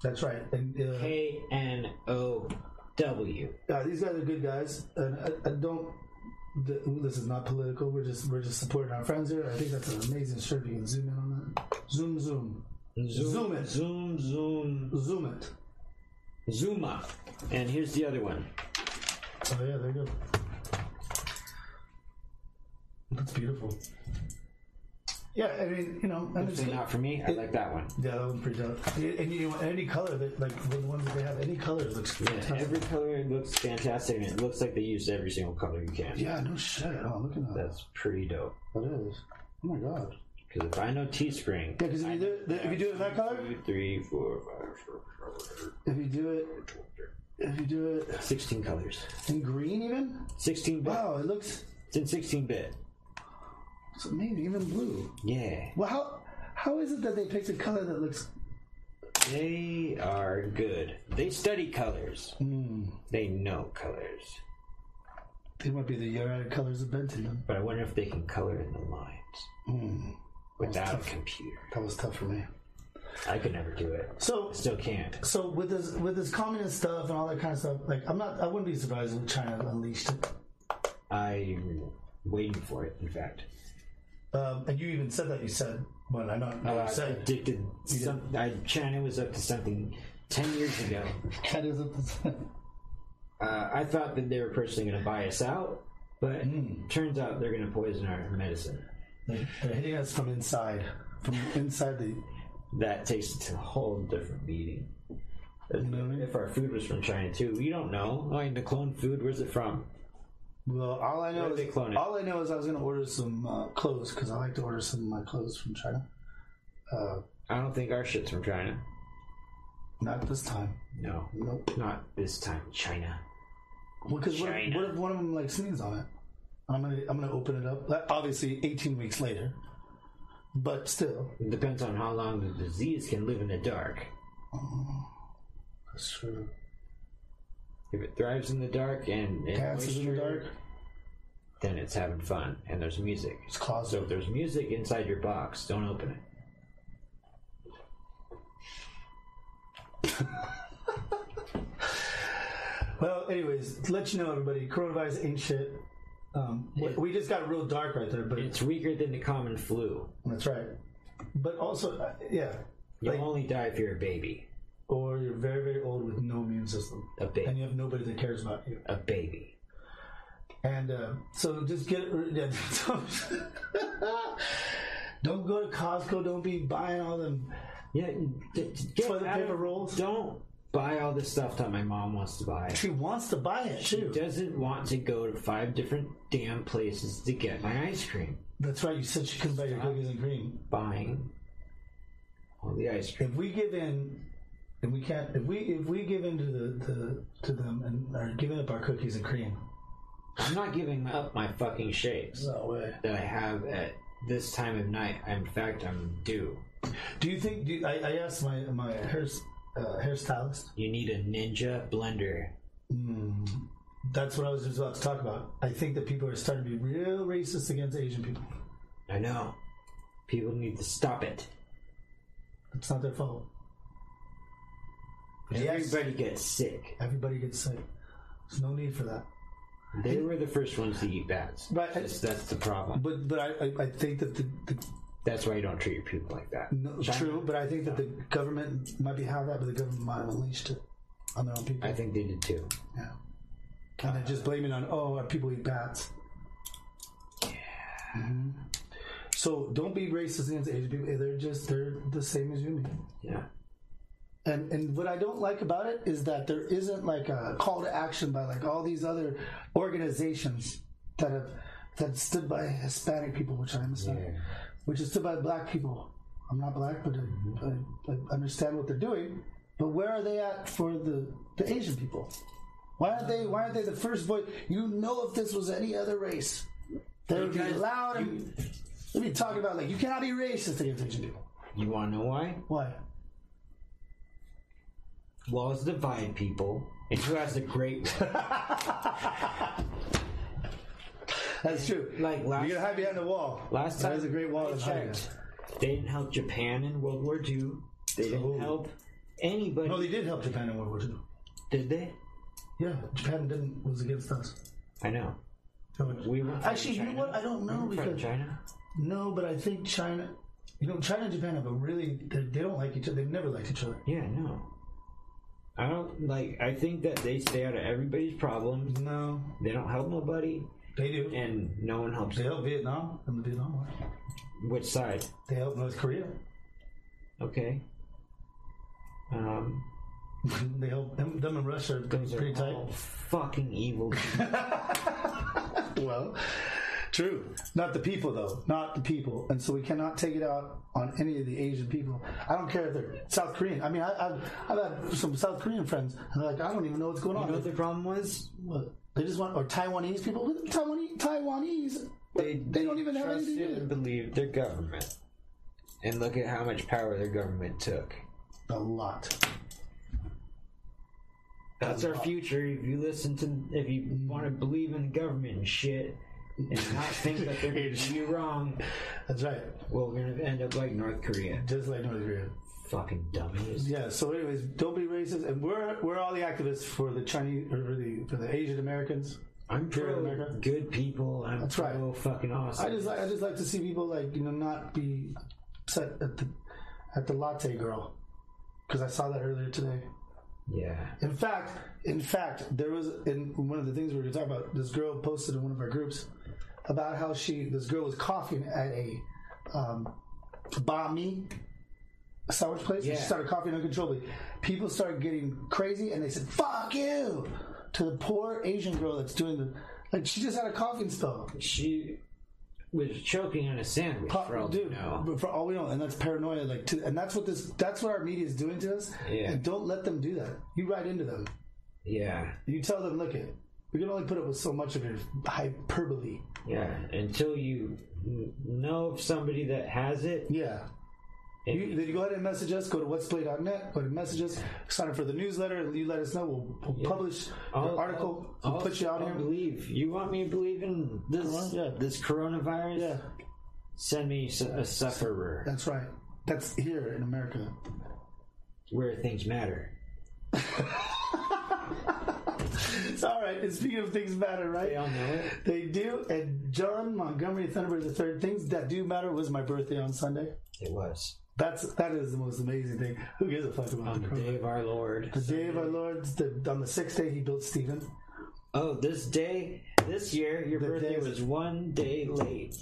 That's right. And uh, K N O W. uh, these guys are good guys, and I, I don't. Th- This is not political. We're just we're just supporting our friends here. I think that's an amazing shirt. You can zoom in on that. Zoom, zoom, Zoom it. Zoom, zoom, zoom it. zoom up. And here's the other one. Oh yeah, there you go. That's beautiful. Yeah, I mean, you know, and it's, not for me. I like that one. yeah, that one's pretty dope. And you know, any color that like the ones that they have, any color looks Yeah, fantastic. every color looks fantastic, and it looks like they used every single color you can. Yeah, no shit. Oh, look at that. That's pretty dope. That is. Oh my god. Because if I know Teespring, Yeah, because if you do it, if you do it in that color, two, three, four, five, six, if you do it, if you do it sixteen colors. in green, even 16 bit. wow, it looks It's in 16 bit. It's amazing. Even blue. Yeah. Well, how how is it that they picked a color that looks? They are good. They study colors. Hmm. They know colors. They might be the United Colors of Benetton. But I wonder if they can color in the lines Hmm. without a computer. That was tough for me. I could never do it. So Still can't. So with this with this communist stuff and all that kind of stuff, like I'm not, I wouldn't be surprised if China unleashed it. I'm waiting for it, in fact. Um, and you even said that you said, well, I know, know Uh, you said addicted. Some, I, China was up to something 10 years ago. China's up to- Uh, I thought that they were personally going to buy us out, but Hmm. turns out they're going to poison our medicine. They're hitting us from inside, from inside the. That takes to a whole different meeting. know what I mean? If our food was from China too, we don't know. I mean, the cloned food, where's it from? Well, all I know is they clone it? all I know is I was going to order some uh, clothes because I like to order some of my clothes from China. Uh, I don't think our shit's from China. Not this time. No, Nope. not this time, China. Because what, if- China. what if one of them like sneezes on it? I'm gonna I'm gonna open it up. Like, Obviously, 18 weeks later, but still. It depends on how long the disease can live in the dark. That's true. If it thrives in the dark and, and Dances in the dark. then it's having fun and there's music. It's closet. So if there's music inside your box, don't open it. [laughs] Well, anyways, to let you know, everybody, coronavirus ain't shit. Um, we- we just got real dark right there, but It's weaker than the common flu. that's right. But also, uh, yeah, You'll Like- only die if you're a baby. Or you're very very old with no immune system, A baby. and you have nobody that cares about you. A baby. And uh, so just get [laughs] yeah, don't, [laughs] don't go to Costco. Don't be buying all them. Yeah, d- d- get Toilet out paper of- rolls? Don't buy all the stuff that my mom wants to buy. She wants to buy it She too. doesn't want to go to five different damn places to get my ice cream. That's right. You said she couldn't buy your cookies and cream. Buying all the ice cream. If we give in, and we can't. If we if we give in to the, the to them and are giving up our cookies and cream. I'm not giving up my fucking shakes No way. that I have at this time of night. In fact, I'm due. Do you think? Do you, I, I asked my my hair uh, hairstylist. You need a ninja blender. That's what I was just about to talk about. I think that people are starting to be real racist against Asian people. I know. People need to stop it. It's not their fault. Yes. Everybody gets sick. Everybody gets sick. There's no need for that. They were the first ones to eat bats. Right. That's, that's the problem. But but I, I, I think that the, the That's why you don't treat your people like that. no, China- true, but I think that the government might be have that, but the government might have unleashed it on their own people. I think they did too. yeah. And they're just blaming on oh, our people eat bats. Mhm. So don't be racist against Asian people. They're just they're the same as you. Yeah. And and what I don't like about it is that there isn't like a call to action by like all these other organizations that have that stood by Hispanic people, which I understand, Yeah. which is stood by black people. I'm not black, but I, mm-hmm. I, I understand what they're doing. But where are they at for the the Asian people? Why aren't they? Why aren't they the first voice? You know, if this was any other race, they would be loud and they'd be talking about like you cannot be racist against Asian people. You want to know why? Why? Laws divide people. And who has the great one? [laughs] That's true. Like last You're gonna hide behind the wall. Last time is a great wall I hide checked, they didn't help Japan in World War II. They didn't Oh. help anybody. No, they did help Japan in World War II. did they? Yeah, Japan didn't was against us. I know. We were Actually, you know what? I don't know from because China. no, but I think China. You know, China and Japan have a really they, they don't like each other. They've never liked each other. Yeah, no. I don't like. I think that they stay out of everybody's problems. No, They don't help nobody, they do. and no one helps. They help Vietnam in the Vietnam War. Which side? They help North Korea. Okay. Um, [laughs] they help them, them and Russia are are pretty tight. all fucking evil. [laughs] Well, true. Not the people, though. Not the people. And so we cannot take it out on any of the Asian people. I don't care if they're South Korean. I mean, I, I've, I've had some South Korean friends, and they're like, I don't even know what's going you on. know what the problem was? What? They just want, or Taiwanese people. Taiwanese, Taiwanese. They, they don't even have anything to do. and believed their government. And look at how much power their government took. A lot. That's our future. If you listen to, if you want to believe in the government and shit, and [laughs] not think that they're going to do you wrong, That's right. well, we're going to end up like North Korea. Just like North Korea. Fucking dummies. Yeah. So, anyways, don't be racist, and we're we're all the activists for the Chinese or for the for the Asian Americans. I'm pro America? good people. I'm That's pro right. fucking awesome. I just like I just like to see people like you know not be upset at the at the latte girl because I saw that earlier today. yeah. In fact, in fact, there was in one of the things we were talking about. This girl posted in one of our groups about how she this girl was coughing at a um, banh mi sandwich place. and Yeah. She started coughing uncontrollably. People started getting crazy, and they said "fuck you" to the poor Asian girl that's doing the like. She just had a coughing spell. She, was choking on a sandwich. Pop- for all dude, you know. but for all we know, and that's paranoia. Like, to, and that's what this, that's what our media is doing to us. Yeah. And don't let them do that. You write into them. Yeah, You tell them, look it, we can only put up with so much of your hyperbole. yeah. Until you know of somebody that has it, Yeah. and You, then you go ahead and message us. Go to what'splay.net. Go to message us. Sign up for the newsletter. You let us know. We'll, we'll publish the I'll- article. I'll- we'll put you out I'll here. Believe you want me to believe in this? Uh-huh. Yeah. This coronavirus. Yeah, Send me a sufferer that's right. That's here in America. where things matter. [laughs] It's all right. And speaking of things matter, right? They all know it. They do. And John Montgomery Thunderbird the third. Things that do matter was my birthday on Sunday. It was That's that is the most amazing thing. Who gives a fuck about on the day of our Lord. The day of our Lord, the, on the sixth day, he built Stephen. Oh, this day, this year, your The birthday day- was one day late.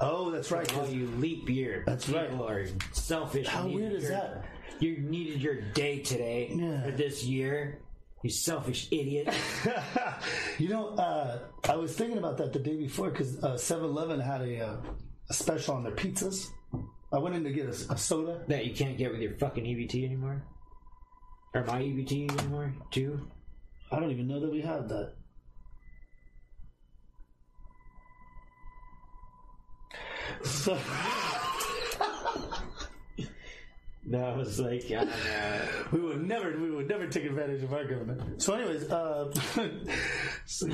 Oh, that's right. All you leap year That's right. are selfish. How weird is your- that? You needed your day today Yeah. or this year. You selfish idiot. [laughs] you know, uh, I was thinking about that the day before because uh, 7-Eleven had a, uh, a special on their pizzas. I went in to get a, a soda. that you can't get with your fucking EBT anymore, or my EBT anymore too. I don't even know that we have that. So, [laughs] That was like, I don't we would never, we would never take advantage of our government. So, anyways, uh, [laughs]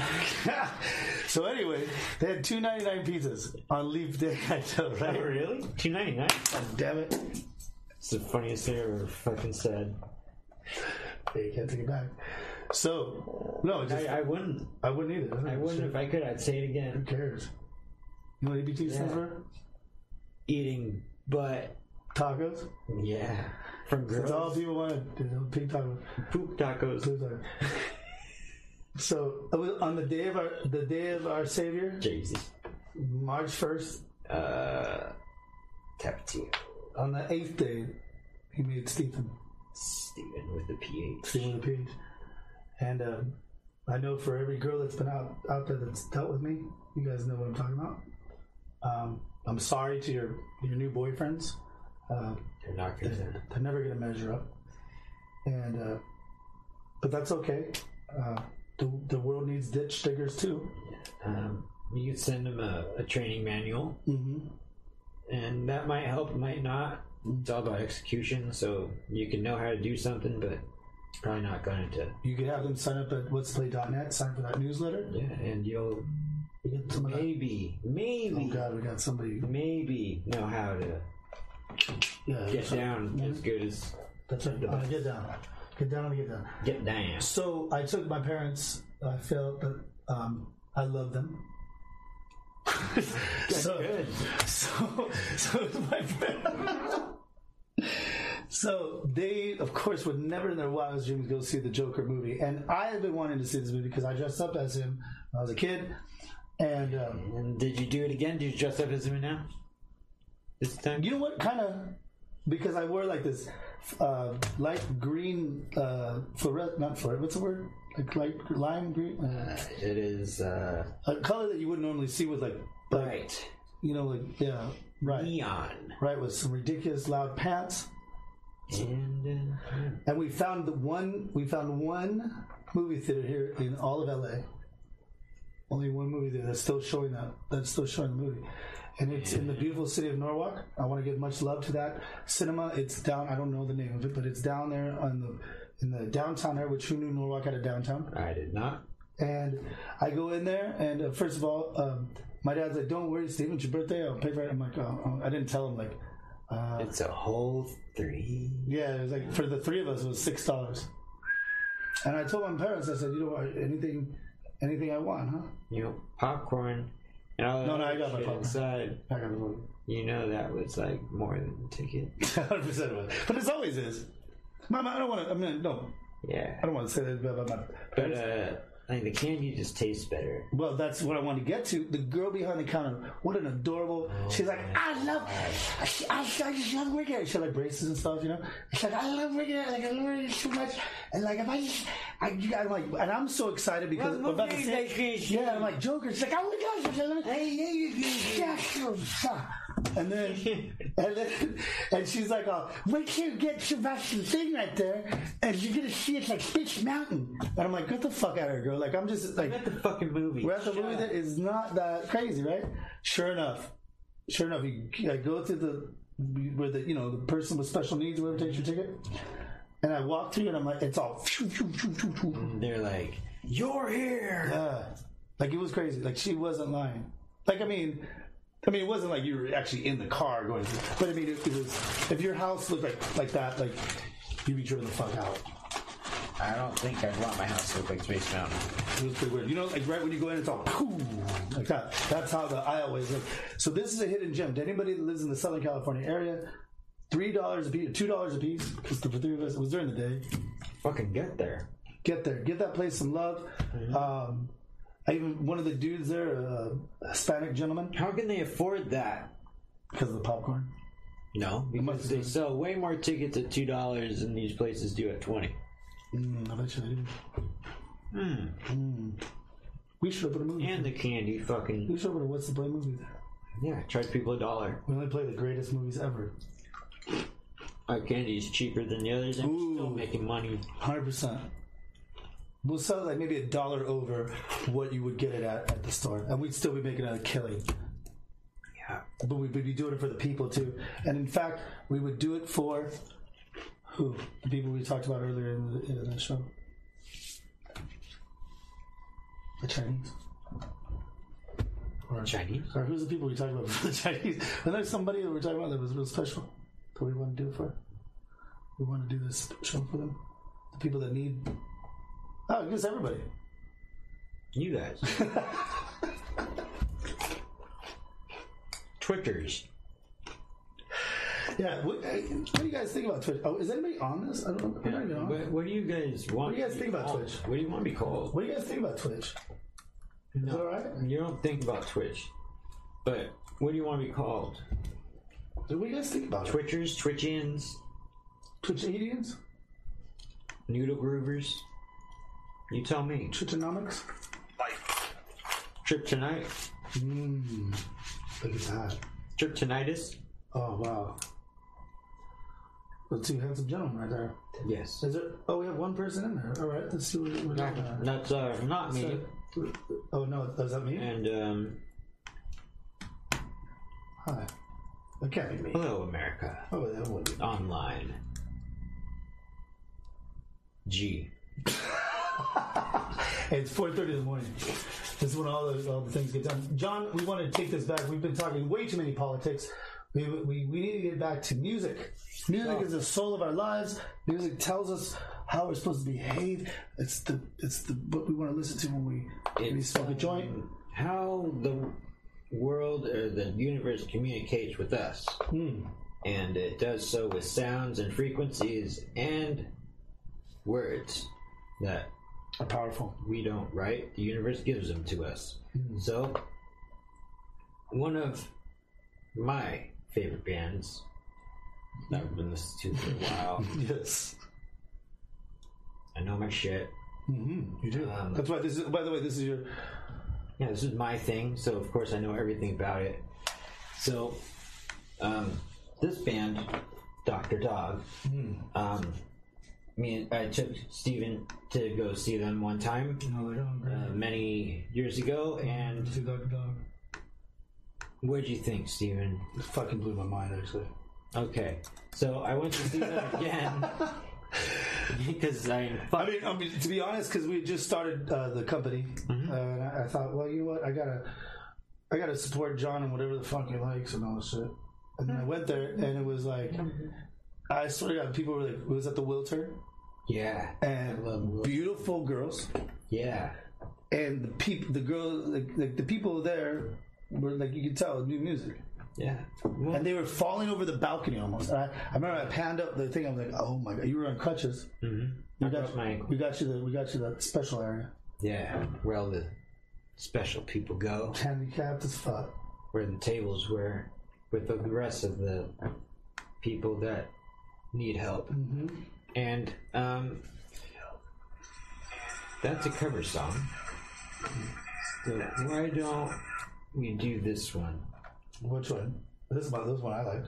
so, anyway, they had two ninety nine pizzas on Leap Day. [laughs] I know, right? Oh, really? Two ninety nine. Damn it! It's the funniest thing I ever fucking said. You can't take it back. So, no, just, I, I wouldn't. I wouldn't either. I wouldn't if I could. I'd say it again. Who cares? You know what ABT stands Yeah. for? Eating butt. Tacos. Yeah. From That's all girls. people wanted. You know, pink tacos. Poop tacos. Blue tacos. so it was on the day of our the day of our Savior, Jesus. March first, Uh, Tapatio. on the eighth day, he made Stephen. Stephen with the PH. Stephen PH. And um, I know for every girl that's been out out there that's dealt with me, you guys know what I'm talking about. Um, I'm sorry to your your new boyfriends. Uh, They're not gonna. they're, they're never going to measure up, and uh, but that's okay. Uh, the the world needs ditch diggers too. Um, you could send them a, a training manual, Mm-hmm. and that might help, might not. It's all about execution, so you can know how to do something, but it's probably not going to. You could have them sign up at what'splay.net, sign for that newsletter. Yeah, and you'll get some of that. maybe, maybe, Oh God, we got somebody. maybe know how to Yeah, get down as good as That's. Uh, get down. Get down and get down. get down. So I took my parents. I felt that um, I love them. [laughs] so, Good. so, so it's my parents. [laughs] So they, of course, would never in their wildest dreams go see the Joker movie, and I had been wanting to see this movie because I dressed up as him when I was a kid, and um, And did you do it again? Did you dress up as him now? This time? You know what? Kind of because I wore like this uh, light green uh, fluorescent, not fluorescent. What's the word? Like light lime green, uh, It is uh, a color that you wouldn't normally see with like, like bright you know, like yeah, right, neon. right, with some ridiculous loud pants. And uh, And we found the one. We found one movie theater here in all of LA. Only one movie theater that's still showing that. That's still showing the movie, and it's in the beautiful city of Norwalk. I want to give much love to that cinema. It's down. I don't know the name of it, but it's down there on the in the downtown area. Which who knew Norwalk had a downtown? I did not. And I go in there, and uh, first of all, um, my dad's like, "Don't worry, Steven, it's your birthday. I'll pay for it." I'm like, oh, oh. I didn't tell him like. Uh, It's a whole three. yeah, it was like for the three of us, it was six dollars. And I told my parents, I said, you know what, anything, anything I want, huh? You know, popcorn. No, no, I got my popcorn. inside. I got one. You know that was like more than a ticket. [laughs] Hundred percent it, but it always is. Mama, I don't want to. I mean, no, Yeah. I don't want to say that about my. But uh, Like the candy just tastes better. Well, that's what I want to get to. The girl behind the counter, what an adorable. she's like, oh I love, I, I, I just love working at. She had like braces and stuff, you know. She's like, I love working at. Like, I love working so much. And like, if I just, I, you- I'm like, and I'm so excited because Well, about to say, yeah, I'm like, Joker. She's like, oh my gosh, I love it. Yeah, sure, sure. And then, [laughs] and then, and she's like, uh, oh, wait till you get to that thing right there, and you're gonna see it's like Fish Mountain. And I'm like, get the fuck out of here, girl. Like, I'm just like, I'm at the fucking movie. we're at the Shut movie up. that is not that crazy, right? Sure enough, sure enough, you I go through the where the you know the person with special needs, whoever takes your ticket, and I walk through and I'm like, it's all phew, phew, phew, phew, phew. They're like, "You're here." yeah, like it was crazy. Like she wasn't lying. Like I mean. I mean, it wasn't like you were actually in the car going through, but I mean, it, it was. If your house looked like like that, like you'd be driven the fuck out. I don't think I'd want my house to look like Space Mountain. It was pretty weird. You know, like right when you go in, it's all pooh, like that. That's how the aisle is. So this is a hidden gem. To anybody that lives in the Southern California area, three dollars a piece, two dollars a piece, because the for three of us, it was during the day. Fucking get there. Get there, give that place some love. Um, I even one of the dudes there, uh, a Hispanic gentleman, How can they afford that? because of the popcorn. No, because they sell way more tickets at two dollars than these places do at twenty. Mm, I bet you they do. Mm. We should open a movie. And the candy, fucking we should open a What's the Play movie there. yeah, charge people a dollar. We only play the greatest movies ever. Our candy is cheaper than the others, and we're still Ooh. making money. Hundred percent. We'll sell it like maybe a dollar over what you would get it at at the store, and we'd still be making a killing. Yeah, But we'd be doing it for the people too. And in fact, we would do it for who? The people we talked about earlier in the, in the show. The Chinese. Or, Chinese. or who's the people we talked about for [laughs] the Chinese? And there's somebody that we're talking about that was real special that we want to do it for. We want to do this show for them. The people that need. Oh, guess everybody. You guys. [laughs] Twitters. Yeah. What, what do you guys think about Twitch? Oh, is anybody on this? I don't know. Even on. What, what do you guys want? What do you guys think about called? Twitch? What do you want to be called? What do you guys think about Twitch? Is it all right? You don't think about Twitch, but what do you want to be called? What do you guys think about it? Twitchers, Twitchians, Twitch Indians? Noodle Groovers. You tell me. Twitchonomics? Trip tonight. Mmm. Look at that. Trip tinnitus. Oh, wow. Those two handsome gentlemen right there. Yes. Is it? Oh, we have one person in there. All right, let's see what we're Not, talking about. that's uh, not me. Oh, no, is that me? And um, Hi. That can't be me. hello, America. Oh, that wouldn't be. Online. G. [laughs] [laughs] It's 4.30 in the morning. This is when all the, all the things get done. John, we want to take this back. We've been talking way too many politics. We, we, we need to get back to music. Music is the soul of our lives. Music tells us how we're supposed to behave. It's the it's the what we want to listen to when we, when we smoke a joint. um, How the world or the universe communicates with us. Hmm. And it does so with sounds and frequencies and words that Are powerful. we don't right? The universe gives them to us. Hmm. So, one of my favorite bands that I've been listening to for a while. [laughs] Yes. I know my shit. You do. Um, That's why this is. By the way, this is your. Yeah, this is my thing, so of course I know everything about it. So, um, this band, Doctor Dog, um, me and I took Steven to go see them one time No, they don't. uh, many years ago, and See Dog Dog. what'd you think, Steven? It fucking blew my mind, actually. Okay, so I went to see them [laughs] again because I I mean, I mean, to be honest, because we just started uh, the company, Mm-hmm. uh, and I, I thought, well, you know what, I gotta, I gotta support John and whatever the fuck he likes and all this shit. And then I went there, and it was like, I swear to God, people were like, was that the Wiltern, yeah, and beautiful girls, yeah, and the people, the girls, like, like the people there were like, you could tell, new music. yeah. Well, And they were falling over the balcony almost. And I, I remember I panned up the thing. I was like, "Oh my god!" You were on crutches. mhm. We got, broke my ankle. we got you the we got you the special area. Yeah, where all the special people go, Handicapped as fuck. where the tables were with the rest of the people that need help. Mm-hmm. And um, that's a cover song. So why don't we do this one? Which one? This one. this one I like.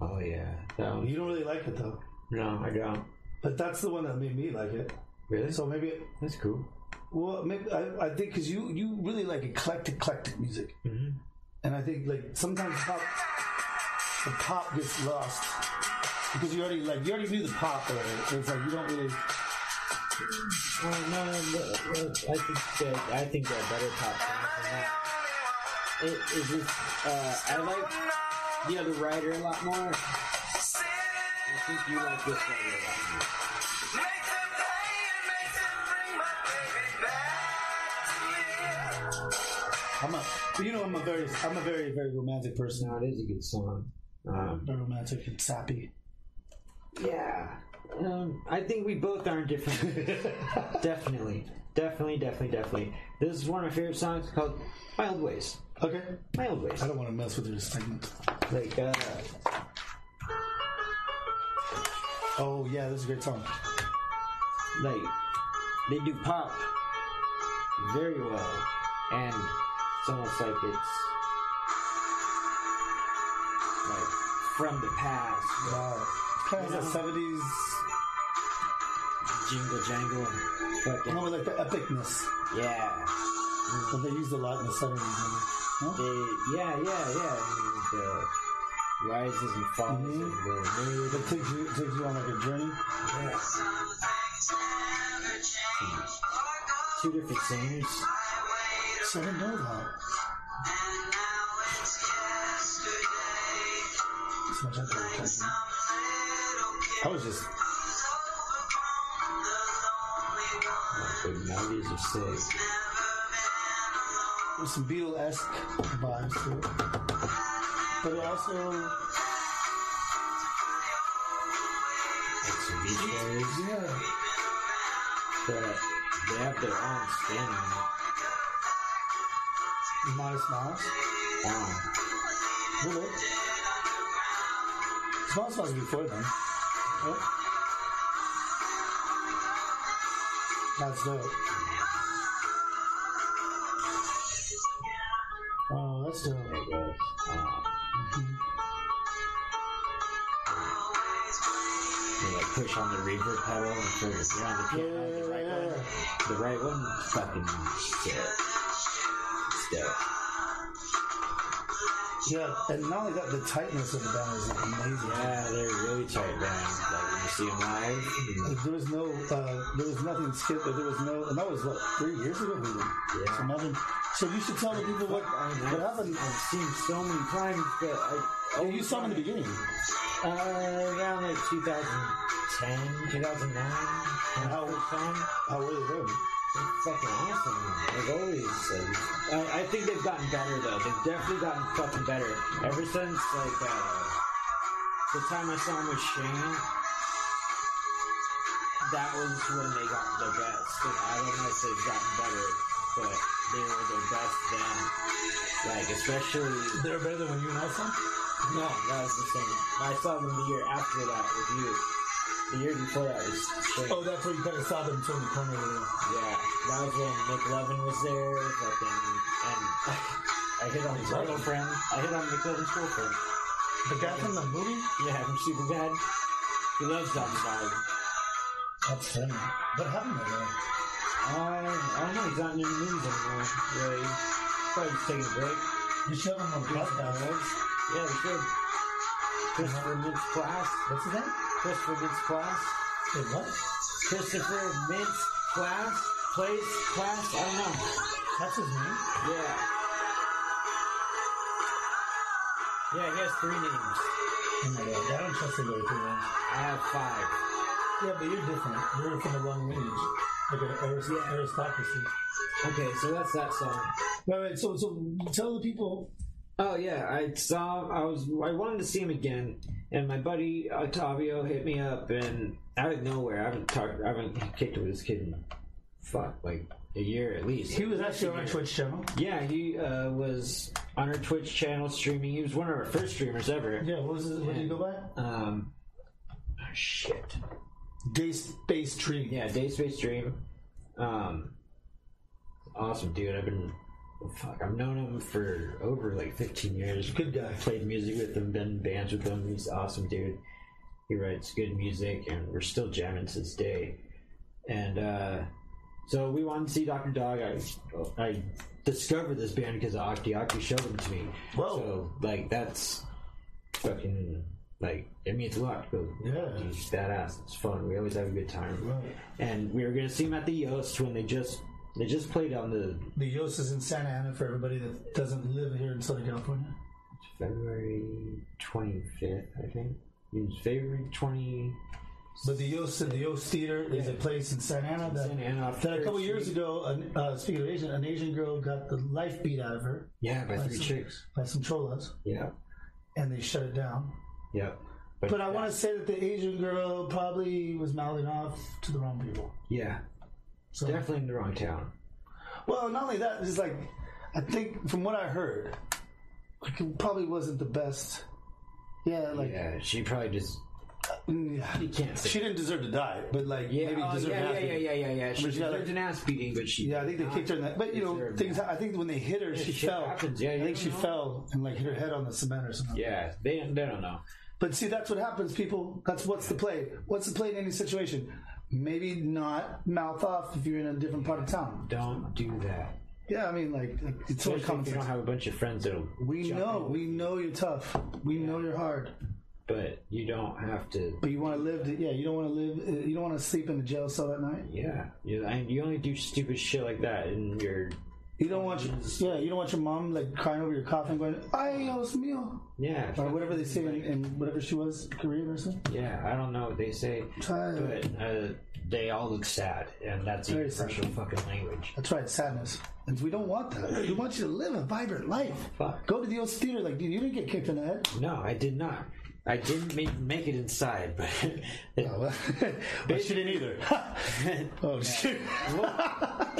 Oh yeah, that one. You don't really like it though, No, I don't. but that's the one that made me like it. Really? So maybe, That's cool. well, maybe I, I think because you you really like eclectic eclectic music, Mhm. and I think like sometimes pop the pop gets lost because you already like you already knew the pop already. It's like you don't really. No, no, I think that I think are better pop songs than that. It is just uh, I like the other writer a lot more. I think you like this writer a lot more. I'm a, you know, I'm a very, I'm a very, very romantic person. No, it is a good song. Um, Very romantic and sappy. Yeah, um, I think we both are different. [laughs] definitely, definitely, definitely, definitely. This is one of my favorite songs called "My Old Ways." Okay, My Old Ways. I don't want to mess with your segment. Like, uh, Oh yeah, this is a great song. like they do pop very well, and it's almost like it's like from the past. Wow, of the seventies. Jingle jangle, fucking know, like the epicness yeah. that they used a lot in the seventies. Huh? They, yeah, yeah, yeah. The rises and falls Mhm. of the. It takes you, takes you on like a journey. Yeah. Two different singers. So I didn't know that. So much I could have taken. I was just now these are sick. there's some Beatle esque vibes to it, but also some Beach Boys. yeah. But they have their own spin on it. Modest Mouse. Wow. Really? Smells was before then. Yep. That's dope. Oh, that's dope. It goes. Wow. [laughs] They like push on the reverb pedal and the, you're on the Yeah, the right yeah, one. The right one, fucking sick. It's dope. Yeah, and not only that, the tightness of the band is amazing. Yeah, they're really tight band. Like when you see them live, there was no, uh, there was nothing skipped. There was no, and that was what three years ago. Maybe. Yeah. So imagine. So you should tell the people what I mean, what happened. I've seen so many times, but I Oh, you saw them in the beginning. Uh, around like 2010, 2009. When How-. How were they then? Fucking awesome. Like always. Like, I, I think they've gotten better though. They've definitely gotten fucking better ever since like uh, the time I saw them with Shane. That was when they got the best. And I don't know if they've gotten better, but they were their best then. Like especially they're better than when you and I saw. them? no, that was the same. I saw them the year after that with you. The year before that was Shane. Oh, that's where you kind of saw them turn the corner. Yeah, that was when Nick Levin was there, fucking, and [laughs] I hit on his Levin? girlfriend. I hit on Nick Levin's girlfriend. The guy from the movie. Yeah, from Superbad. He loves that dog. That's funny. What happened there? Uh, I don't know, he's not in the movies anymore. Yeah, he's probably just taking a break. You have him on the podcast. Yeah, we should. Christopher Mintz Class. What's his name? Christopher Mintz-Plasse. Wait, what? Christopher Mintz Class. Place Class. I don't know. That's his name. Yeah. Yeah, he has three names. Oh my god, I don't trust anybody for that. I have five. Yeah, but you're different. You're from the wrong lineage, like an arist- aristocracy. Okay, so that's that song. Right, right. So, so tell the people. Oh yeah, I saw. I was. I wanted to see him again, and my buddy Octavio hit me up, and out of nowhere, I haven't talked. I haven't kicked with this kid in fuck, like a year at least. He was actually on our Twitch channel. Yeah, he uh, was on our Twitch channel streaming. He was one of our first streamers ever. Yeah, what was it? What did he go by? Um, oh, shit. Day Space Dream. Yeah, Day Space Dream. Um, awesome dude. I've been fuck. I've known him for over like 15 years. Good guy. Played music with him, been in bands with him. He's awesome dude. He writes good music, and we're still jamming to this day. And uh, so we wanted to see Doctor Dog. I I discovered this band because Octi Octi showed them to me. Whoa. So like that's fucking like it means a lot. Go, Yeah. he's badass. It's fun. We always have a good time. Right. And we were gonna see him at the Yost when they just they just played on the The Yost is in Santa Ana for everybody that doesn't live here in Southern California. February twenty fifth, I think. It was February twenty. But the Yost, the Yost Theater is a place in Santa Ana that, Santa Ana off that a Third couple years Street. ago, an- uh, speaking of Asian, an Asian girl got the life beat out of her Yeah, by by three some, chicks. by some cholas, Yeah, and they shut it down. yeah. But I want to say that the Asian girl probably was mouthing off to the wrong people. Yeah, So, definitely in the wrong town. well, not only that, it's like I think from what I heard, like it probably wasn't the best. Yeah, like yeah, she probably just yeah. you can't say. she didn't deserve to die, but like yeah, maybe oh, deserved yeah, an yeah, ass yeah, yeah, yeah, yeah. She she got, deserved like- an ass beating, but she. Yeah, I think they kicked her in that. But you know, things. that. I think when they hit her, she fell. happens. Yeah, I think she know. fell and like hit her head on the cement or something. Yeah, they they don't know. But see, that's what happens, people. That's what's the play. What's the play in any situation? Maybe not mouth off if you're in a different part of town. Don't do that. Yeah, I mean, like, like it's Especially common if you don't sense. have a bunch of friends that'll. We jump know, in, we know you're tough. We know you're hard. but you don't have to. But you want to live. To, yeah, you don't want to live. uh, You don't want to sleep in a jail cell at night. Yeah, you, and you only do stupid shit like that in your. You don't want. Your, yeah, you don't want your mom like crying over your coffin, going "Ay, Dios mío," Yeah, or whatever they say in, in whatever she was Korean or something. Yeah, I don't know what they say, but uh, they all look sad, and that's Very universal fucking language. That's right, sadness. And we don't want that. We want you to live a vibrant life. Fuck. Go to the old theater. Like, dude, you didn't get kicked in the head. No, I did not. I didn't make, make it inside, but oh, [laughs] but [laughs] she didn't either. [laughs] oh, shit.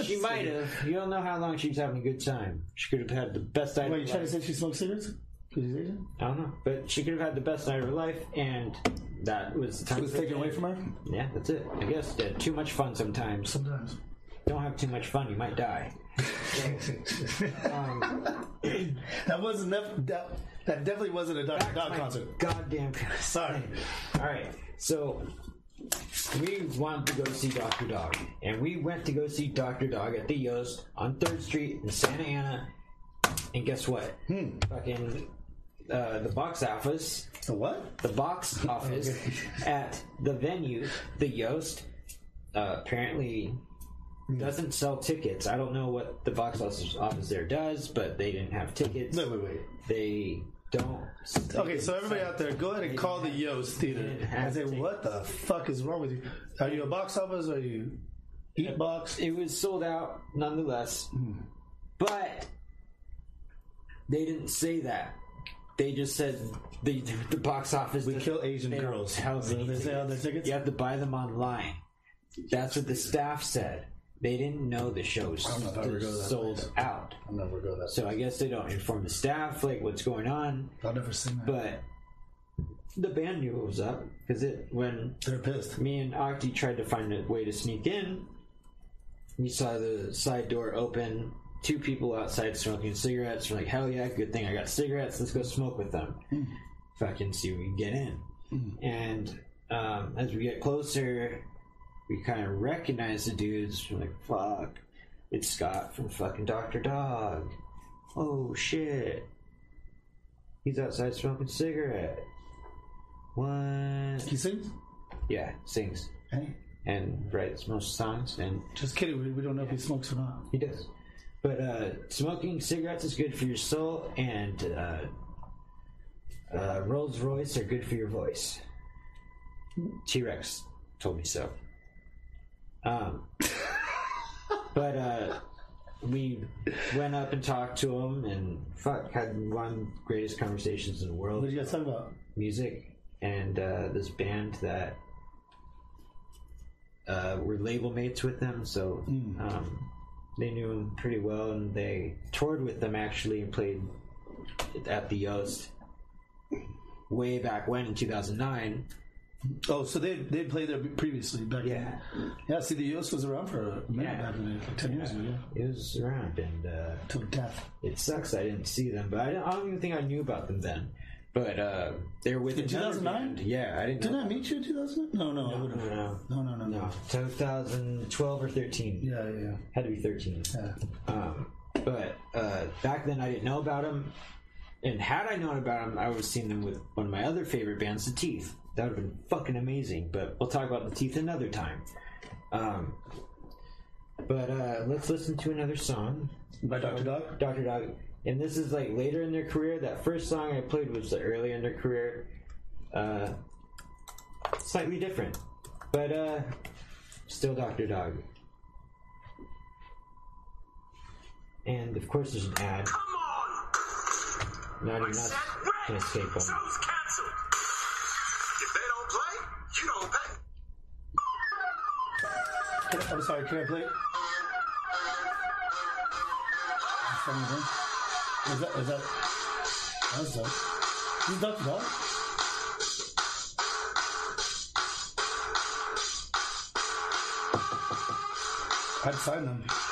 she might have. You don't know how long she was having a good time. She could have had the best night. Wait, you trying to say she smokes cigarettes? Because she's Asian? I don't know, but she could have had the best night of her life, and that was the time. It was taken away from her? Yeah, that's it. I guess yeah, too much fun sometimes. Sometimes. Don't have too much fun, you might die. Um, that wasn't that, that, that definitely wasn't a Dr. Dog concert. Goddamn. Sorry. All right, so we wanted to go see Doctor Dog, and we went to go see Doctor Dog at the Yost on Third Street in Santa Ana. And guess what? Hmm. Fucking uh, the box office, The what? the box office [laughs] at the venue, the Yost, uh, apparently doesn't sell tickets. I don't know what the box office office there does, but they didn't have tickets. Wait, wait, wait. They don't. Okay, so everybody out there, go ahead and call the Yost Theater [laughs] and say, what the fuck is wrong with you? Are you a box office? Are you eat box? it was sold out nonetheless. Hmm. But they didn't say that. They just said the the box office. We doesn't- kill Asian they don't girls. Tell So me they say on their tickets? You have to buy them online. That's what the staff said. They didn't know the show was don't know if I ever go that sold out. I'll never go that. So I guess they don't inform the staff like what's going on. I'll never sing that. But the band knew it was up because it when They're pissed. me and Octi tried to find a way to sneak in. We saw the side door open, two people outside smoking cigarettes. We're like, hell yeah, good thing I got cigarettes. Let's go smoke with them. Fucking see if we can get in. And um, as we get closer, we kind of recognize the dudes. We're like, fuck, it's Scott from fucking Dr. Dog. Oh shit. He's outside smoking cigarette. What? He sings? Yeah, sings Hey, and writes most songs, and just kidding. We, we don't know if he smokes or not. he does. But uh, smoking cigarettes is good for your soul, and uh, uh, Rolls Royce are good for your voice. T Rex told me so. Um, but uh, we went up and talked to him, and fuck, had one of the greatest conversations in the world. What did you guys talk about? music and uh, this band that uh, were label mates with them, so um, they knew him pretty well, and they toured with them actually and played at the Yost way back when in 2009. Oh, so they they played there previously back Yeah. then. Yeah, see, the US was around for a minute Yeah. back like 10 years ago, yeah. It was around, and uh, Till death. it sucks I didn't see them, but I don't, I don't even think I knew about them then. But uh, they were with In 2009? Yeah, I didn't. Know I meet you in 2000? No, no, I would have. no, No, no, no, no. No, 2012 or 13. Yeah, yeah, yeah. Had to be 13. yeah. Um, but uh, back then I didn't know about them. And had I known about them, I would have seen them with one of my other favorite bands, The Teeth. That would have been fucking amazing. But we'll talk about The Teeth another time. Um, but uh, let's listen to another song. By Dr. Dog? Dr. Dog. And this is like later in their career. That first song I played was the early in their career. Uh, slightly different. But uh, still Dr. Dog. And of course, there's an ad. Come on! Not even that's gonna escape them. Show's canceled. You I'm sorry, can I play? Is that, is that, that's dope. Is Dr. Dog? I'd them.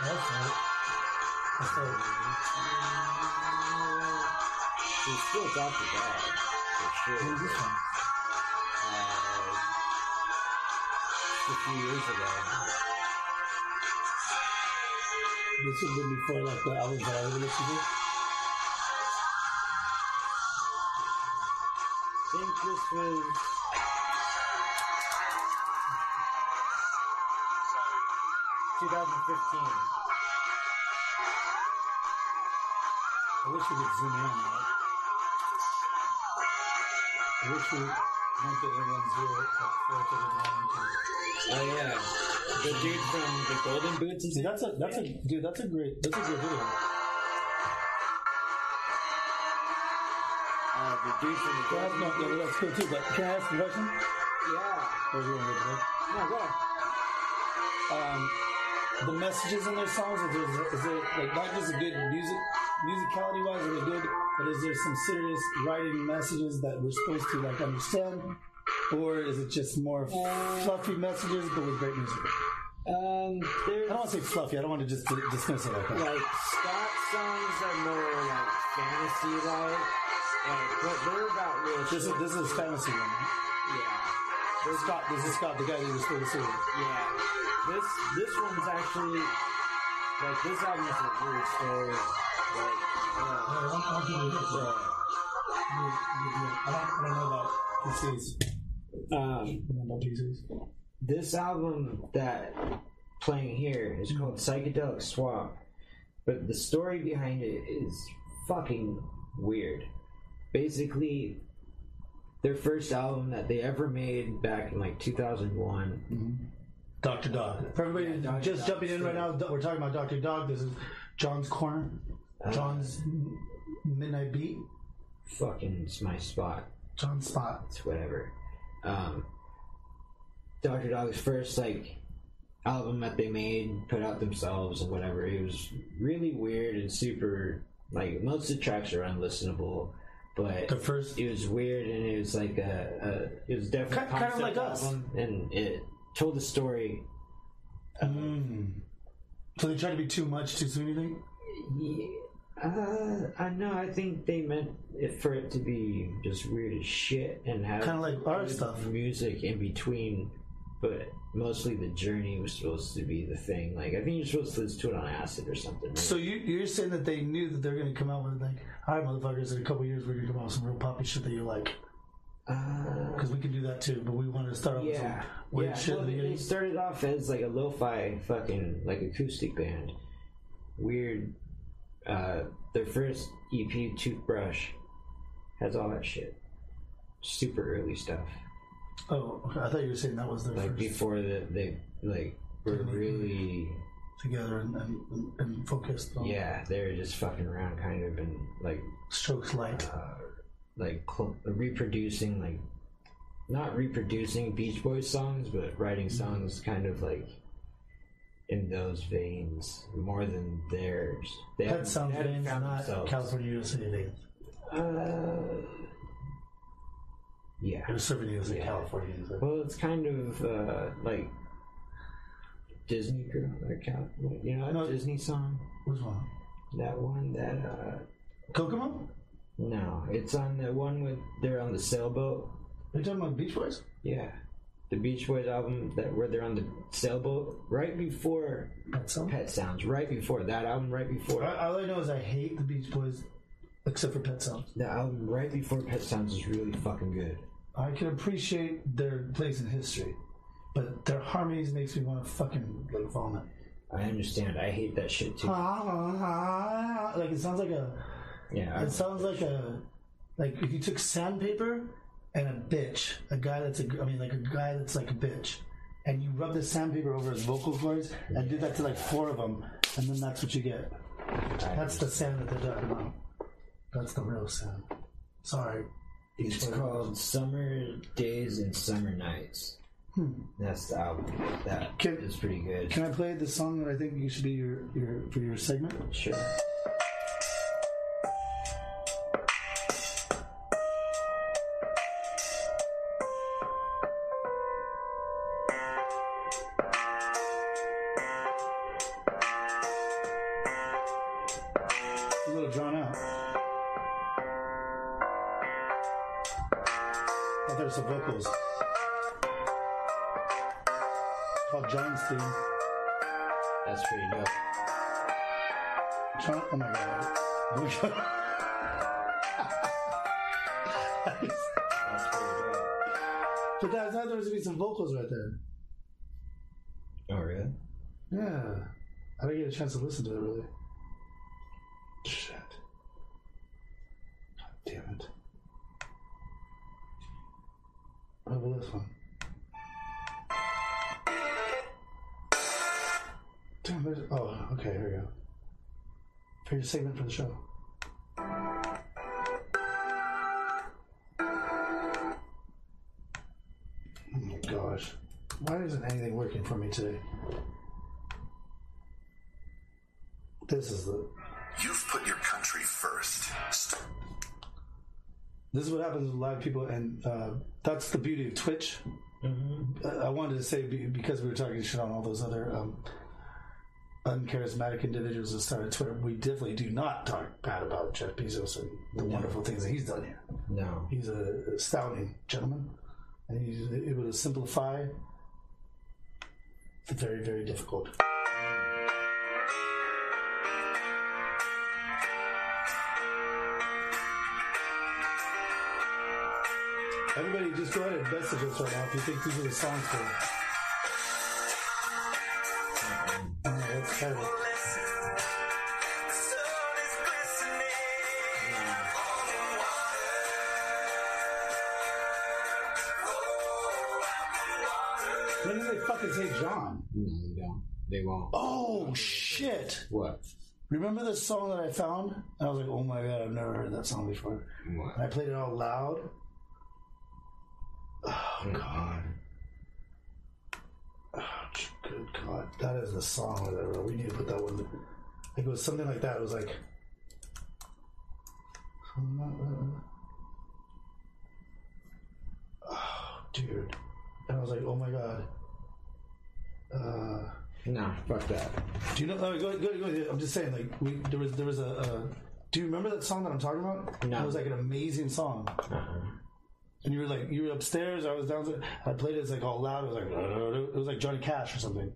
That's right. That's right. She's still Dr. Dog. For sure. Who's this one? Uh, a few years ago. This have been before like the albums that I would listen to. Think this was. Two thousand fifteen. I wish we could zoom in on that. I wish we went to everyone's zero at four to the nine. Oh yeah, the dude from the Golden Boots. See, that's a that's a dude. That's a great that's a great video. uh, the dude from the Can I ask, Golden no, Boots. yeah, that's cool too. But can I ask a question? Yeah. You want go ahead? No, go. um, the messages in their songs is there, is there like not just a good music musicality wise are they good but is there some serious writing messages that we're supposed to like understand? Or is it just more fluffy messages but with great music? Um, i don't want to say fluffy i don't want to just di- dismiss it like that. Like Scott songs are more like fantasy like, and but they're about real this is this is fantasy one right? yeah. This is Scott this is Scott the guy that you're supposed to see. Yeah, this this one's actually like this album is a weird story. Like, uh, I don't know about PCs. um, I don't know about PCs. this album that playing here is called Psychedelic Swamp, but the story behind it is fucking weird. Basically, their first album that they ever made back in like 2001. Dr. Dog. For everybody Dr. just Dog jumping in right now, we're talking about Dr. Dog. This is John's Corner. John's Midnight Beat. Fucking, it's my spot. John's Spot. It's whatever. Um, Dr. Dog's first like album that they made, put out themselves and whatever. It was really weird and super. Like most of the tracks are unlistenable, but The first. it was weird and it was like a, a it was definitely Ki- kind of like us. album and it told the story. Mm. So they tried to be too much too soon, you think? Yeah, uh, I know. I think they meant it for it to be just weird as shit and have Kinda like our stuff. music in between, but mostly the journey was supposed to be the thing. Like I think you're supposed to listen to it on acid or something. Right? So you, you're saying that they knew that they're going to come out with like, all right, motherfuckers, in a couple years we're going to come out with some real poppy shit that you like. Uh, Because we can do that too, but we wanted to start off with yeah, some weird yeah. shit. Well, in the they, they beginning. started off as like a lo-fi fucking like acoustic band, weird. Uh, their first EP, Toothbrush, has all that shit. Super early stuff. Oh, okay. I thought you were saying that was their Like first before the, they like were really together and, and, and focused on yeah they were just fucking around kind of and like strokes light. uh, like cl- reproducing like not reproducing Beach Boys songs, but writing Mm-hmm. songs kind of like in those veins more than theirs. They That sounds they veins, not themselves. California USA veins. Uh, yeah. It was serving you as a Yeah. California USA. Well, it's kind of uh, like Disney girl, or Cal- you know that No. Disney song, Which one? that one that uh, Kokomo? No, it's on the one with they're on the sailboat. Are you talking about Beach Boys? Yeah, the Beach Boys album that where they're on the sailboat right before That song? Pet Sounds, right before that album, right before All all I know is I hate the Beach Boys, except for Pet Sounds. the album right before Pet Sounds is really fucking good. I can appreciate their place in history, but their harmonies makes me want to fucking like vomit. I understand. I hate that shit too. Like it sounds like a. Yeah, It sounds like a. Like if you took sandpaper and a bitch, a guy that's a. I mean, like a guy that's like a bitch, and you rub the sandpaper over his vocal cords and do that to like four of them, and then that's what you get. That's the sound that they're talking about. That's the real sound. Sorry. It's called Summer Days and Summer Nights. Hmm. That's the album. That Can- is pretty good. Can I play the song that I think you should be your, your for your segment? Sure. Segment for the show. Oh my gosh. Why isn't anything working for me today? This is the. You've put your country first. St- This is what happens with live people, and uh, that's the beauty of Twitch. Uh, I wanted to say because we were talking shit on all those other um, uncharismatic individuals that started Twitter. We definitely do not talk bad about Jeff Bezos and the wonderful things that he's done here. No. He's a astounding gentleman, and he's able to simplify the very, very difficult. Everybody, just go ahead and message us right now if you think these are the songs for. Oh, that's. When did they fucking say John? No, they don't. They won't. Oh shit! What? Remember this song that I found? And I was like, oh my god, I've never heard that song before. What? And I played it out loud. Oh mm. god. Oh, [sighs] good god. That is the song I. We need to put that one. Like it was something like that. It was like. Oh, [sighs] dude. And I was like, oh my god. Uh. Nah, fuck that. Do you know? Go, go, go, I'm just saying, like, we, there was there was a. Uh, do you remember that song that I'm talking about? No. It was like an amazing song. Uh-uh. And you were like, you were upstairs. I was downstairs. I played it. It's like all loud. It was like, it was like Johnny Cash or something.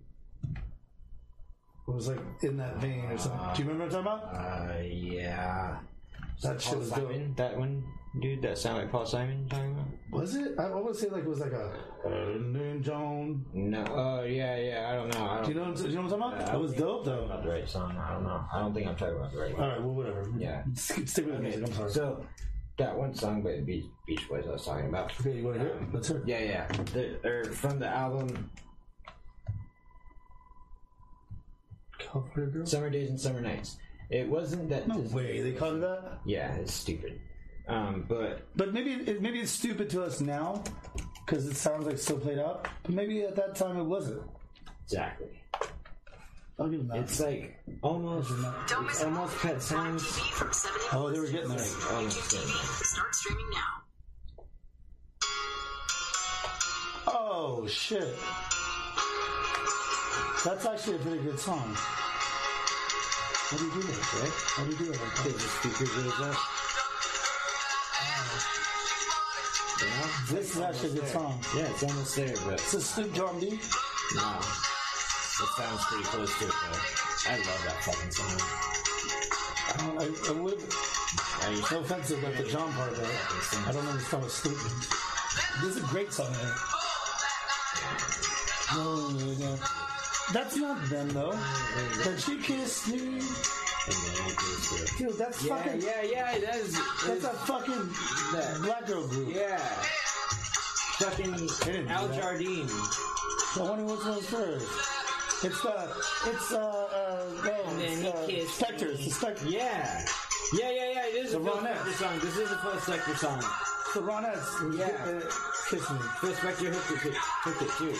It was like in that vein or something. Do you remember what I'm talking about? Uh, yeah. That shit Paul was dope. Simon? That one? Dude, that sound like Paul Simon talking about? Was it? I, would say like it was like a Elton John. No. Oh, yeah, yeah. I don't know. I know. Do you know? What, do you know what I'm talking about? that was dope, though. About the right song. I don't know. I don't think I'm talking about the right one. All right, well, whatever. Yeah. Stick [laughs] stick with the music. I'm sorry. So that one song by the Beach, Beach Boys I was talking about. okay, you want to hear? it? Let's hear. it. Yeah, yeah. The, or from the album California Girl. Summer Days and Summer Nights. It wasn't that. No way they called it that. Yeah, it's stupid. Um, but But maybe it, maybe it's stupid to us now because it sounds like so played out. But maybe at that time it wasn't. exactly. I'll give them that. It's like almost. Don't It's almost Pet Prime Sounds. From 70 oh, they were getting there. Almost. Oh, TV. Start streaming now. Oh shit! That's actually a pretty good song. How do you do that, right? How do you do it? Like The that? speaker goes up. Yeah, This is actually a good song. yeah, it's almost there, but It's a Snoop Dogg beat. no. It sounds pretty close to it, though. I love that fucking song. I, I, I would. I used No offensive about the John part, though. I don't understand what Snoop means. This is a great song. Man. No, no, no. That's not them though. But she kissed me, and then it goes to- dude. That's Yeah, fucking. yeah, yeah, that is. That's a fucking That- black girl group. Yeah. Fucking didn't Al that. Jardine. I wonder which one's first. It's the. It's uh. uh no, And it's, uh. It's the Spector. Yeah. Yeah, yeah, yeah, it is The a Ronettes. Song. This is a Phil Spector song. The Ronettes. Yeah. Uh, kiss me. Phil Spector hooked it, hooked it too.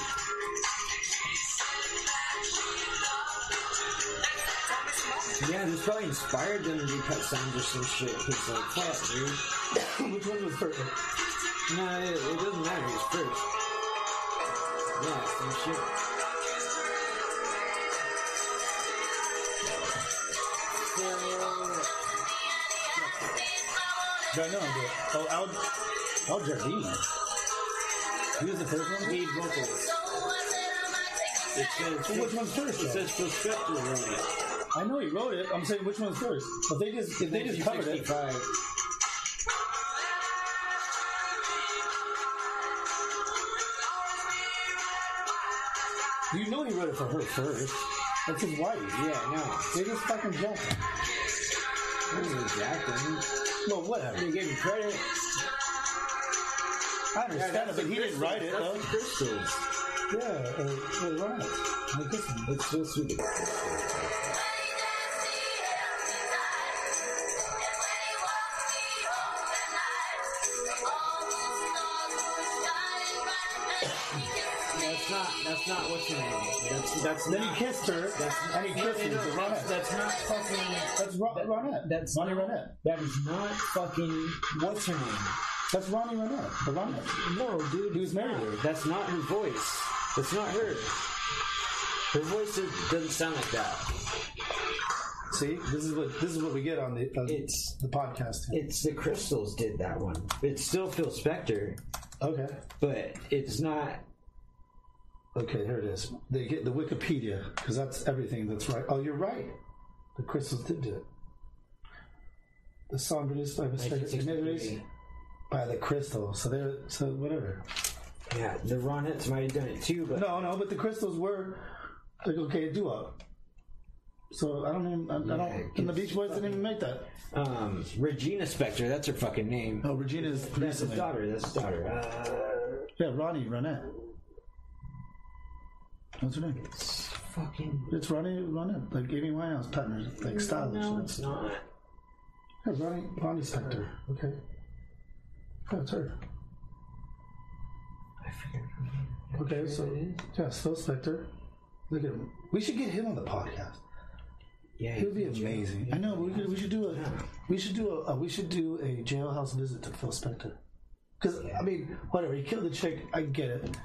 Yeah, this probably inspired them to do Pet Sounds or some shit. It's like, fuck, dude. [coughs] which one was first? No, it, it doesn't matter. It's first. Yeah, some shit. I know. But, oh, Al, Al Jardine. He was the first one. Lead vocals. It says, Well, which one's first? It though? says Phil Spector wrote it. I know he wrote it. I'm saying which one's first. If they just if they just covered it, 1965. you know he wrote it for her first. That's his wife. Yeah, no. They just fucking jumped. This is exactly. Well, whatever. They gave him credit. I understand it, but he didn't write it though. Crystals. Yeah, uh, uh, right. I guess It's still stupid. That's not. That's not what's her name. That's Then not. he kissed her, That's and he kissed her. no, that's, that's not fucking. That's Ron, Ronette. That's Ronnie not, Ronette. That is not fucking. What's her name? That's Ronnie Ronette. The Ronette. No, dude. Was married her. That's not her voice. That's not her. Her voice is- doesn't sound like that. See, this is what this is what we get on the on It's the podcast. it's the Crystals did that one. It's still Phil Spector, Okay. but it's not. Okay, here it is. They get the Wikipedia because that's everything that's right. Oh, you're right. The Crystals did do it. The song produced by Mr. by the Crystals. So they're so whatever. Yeah, the Ronettes might have done it too, but No, no, but the Crystals were like okay, do up. So I don't even I, I don't. And the Beach Boys didn't even make that. um, Regina Spector, that's her fucking name. Oh, Regina's that's his daughter. That's his daughter. Uh, Yeah, Ronnie Ronette. What's her name? it's fucking. It's Ronnie Ronette, like Amy Winehouse partners, like stylish. No, it's not. Yeah, Ronnie Ronnie Spector. Okay. Oh, it's her. I forget. her name. Okay, so yeah, Phil Spector. Look at him. We should get him on the podcast. Yeah, He would be amazing. I know. We, could, we should do a. We should do a. we should do a jailhouse visit to Phil Spector. Because I mean, whatever. He killed the chick. I get it.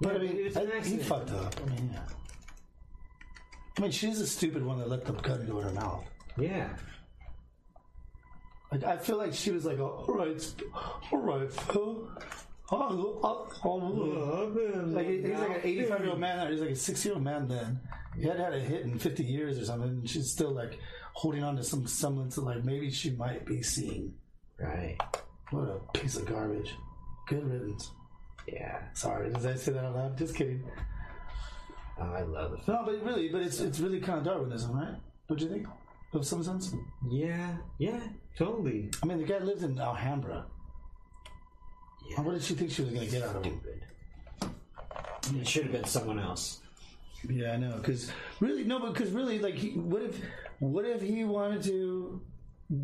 But I mean, an I- he accident. fucked up. I mean, yeah. I mean, she's a stupid one that let the gun go in her mouth. Yeah. Like I feel like she was like, all right, all right, Phil. Oh, oh, oh. Like he- he's like an 85 year old man, or he's like a 60 year old man. Then he had had a hit in 50 years or something. And she's still like holding on to some semblance of like maybe she might be seeing. Right. What a piece of garbage. Good riddance. Yeah. Sorry, did I say that out loud? Just kidding. Oh, I love film. No, but really, but it's it's really kind of Darwinism, right? Don't you think? Of some sense. Yeah, yeah, totally. I mean, the guy lived in Alhambra. Yeah. What did she think she was going to get out of him? Stupid. It should have been someone else. Yeah, I know. Because really, no, but because really, like, he, what if, what if he wanted to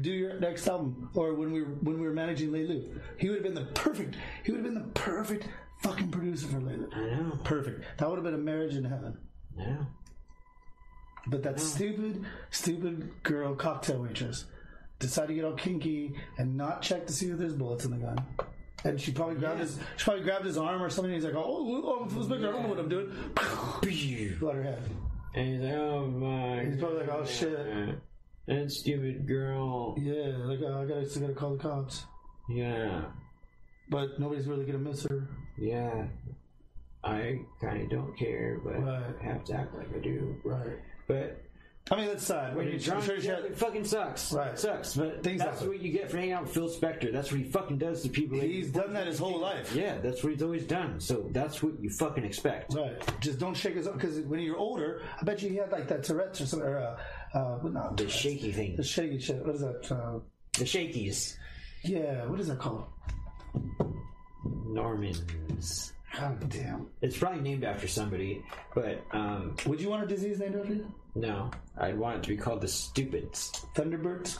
do your next album, or when we were when we were managing Leilu, he would have been the perfect. He would have been the perfect fucking producer for Leilu. I know. Perfect. That would have been a marriage in heaven. Yeah. But that stupid, stupid girl cocktail waitress decided to get all kinky and not check to see if there's bullets in the gun. And she probably grabbed his, she probably grabbed his arm or something. And He's like, "Oh, oh, Inspector, I don't know what I'm doing." Blood her head. And he's like, oh my. He's probably like, "Oh shit." That stupid girl. Yeah, like uh, I gotta, still gotta call the cops. Yeah. But nobody's really gonna miss her. Yeah. I kind of don't care, but Right. I have to act like I do. Right. But I mean, that's sad. when I you're drunk, sure yeah, it fucking sucks. Right. It sucks. But Things that's happen. what you get for hanging out with Phil Spector. That's what he fucking does to people. he's done that his whole life. Yeah, that's what he's always done. So that's what you fucking expect. Right. Just don't shake his up. because when you're older, I bet you he had like that Tourette's or something. Or, uh, uh, not The shaky thing. The shaky shit. What is that? Uh, The shakies. yeah. What is that called? Normans. God damn. It's probably named after somebody, but um, Would you want a disease named after you? no. I'd want it to be called the Stupids. Thunderbirds.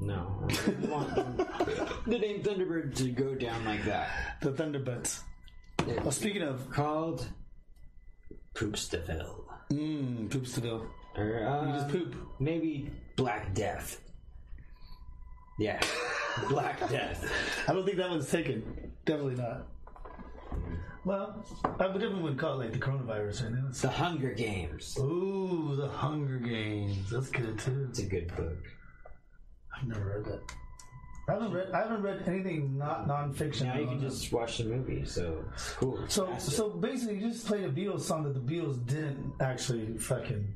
No. I wouldn't want [laughs] the name Thunderbird to go down like that. The Thunderbirds. Well, speaking of, Called Poopstaville. mmm, Poopstaville. Or, uh, You just poop. Maybe Black Death. Yeah. [laughs] Black Death. I don't think that one's taken. Definitely not. Well, I would definitely wouldn't call it like the coronavirus right now. It's- The Hunger Games. Ooh, the Hunger Games. That's good too. It's a good book. I've never read that. I haven't read. I haven't read anything not nonfiction. Now you can just watch the movie, so it's cool. So, Faster. so basically, you just played a Beatles song that the Beatles didn't actually fucking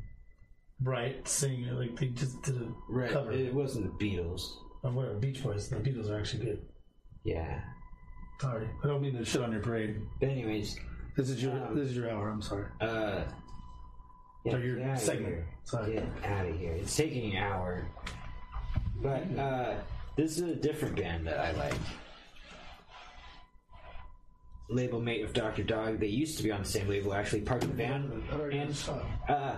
write, sing. it. Like they just did a right, cover it wasn't the Beatles. or whatever. Beach Boys. The Beatles are actually good. Yeah. Sorry, I don't mean to shit on your parade. But anyways, This is your Um, this is your hour. I'm sorry. uh, yeah, Or your get outta segment. Here. Sorry. Get out of here. It's taking an hour. But uh, this is a different band that I like. Label mate of Dr. Dog. They used to be on the same label, actually, Park the Van. And uh,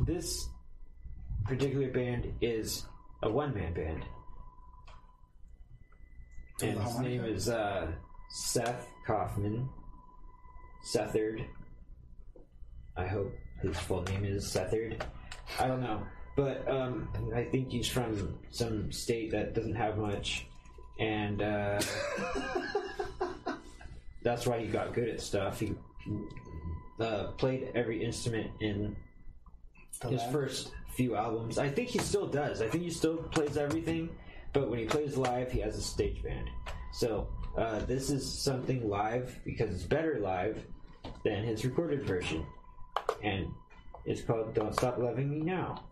this particular band is a one man band. And his name is uh, Seth Kauffman. Sethard. I hope his full name is Sethard. I don't know. But um, I think he's from some state that doesn't have much. And uh, [laughs] that's why he got good at stuff. He uh, played every instrument in his first few albums. I think he still does. I think he still plays everything, but when he plays live, he has a stage band. So uh, this is something live because it's better live than his recorded version, and it's called "Don't Stop Loving Me Now."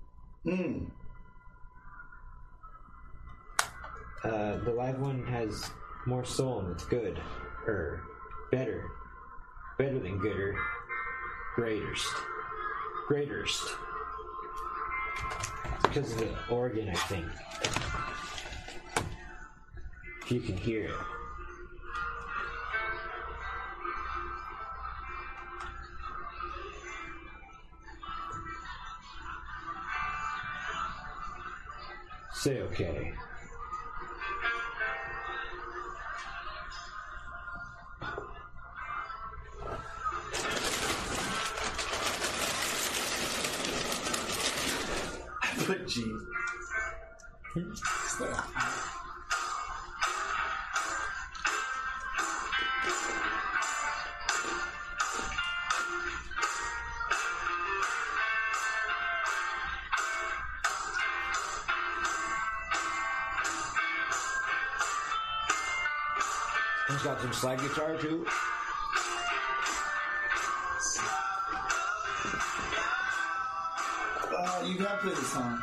Uh, the live one has more soul and it's good, or better, better than gooder, greatest, greatest because of the organ, I think. If you can hear it. Say okay. Some slide guitar too. Uh, you have played the song.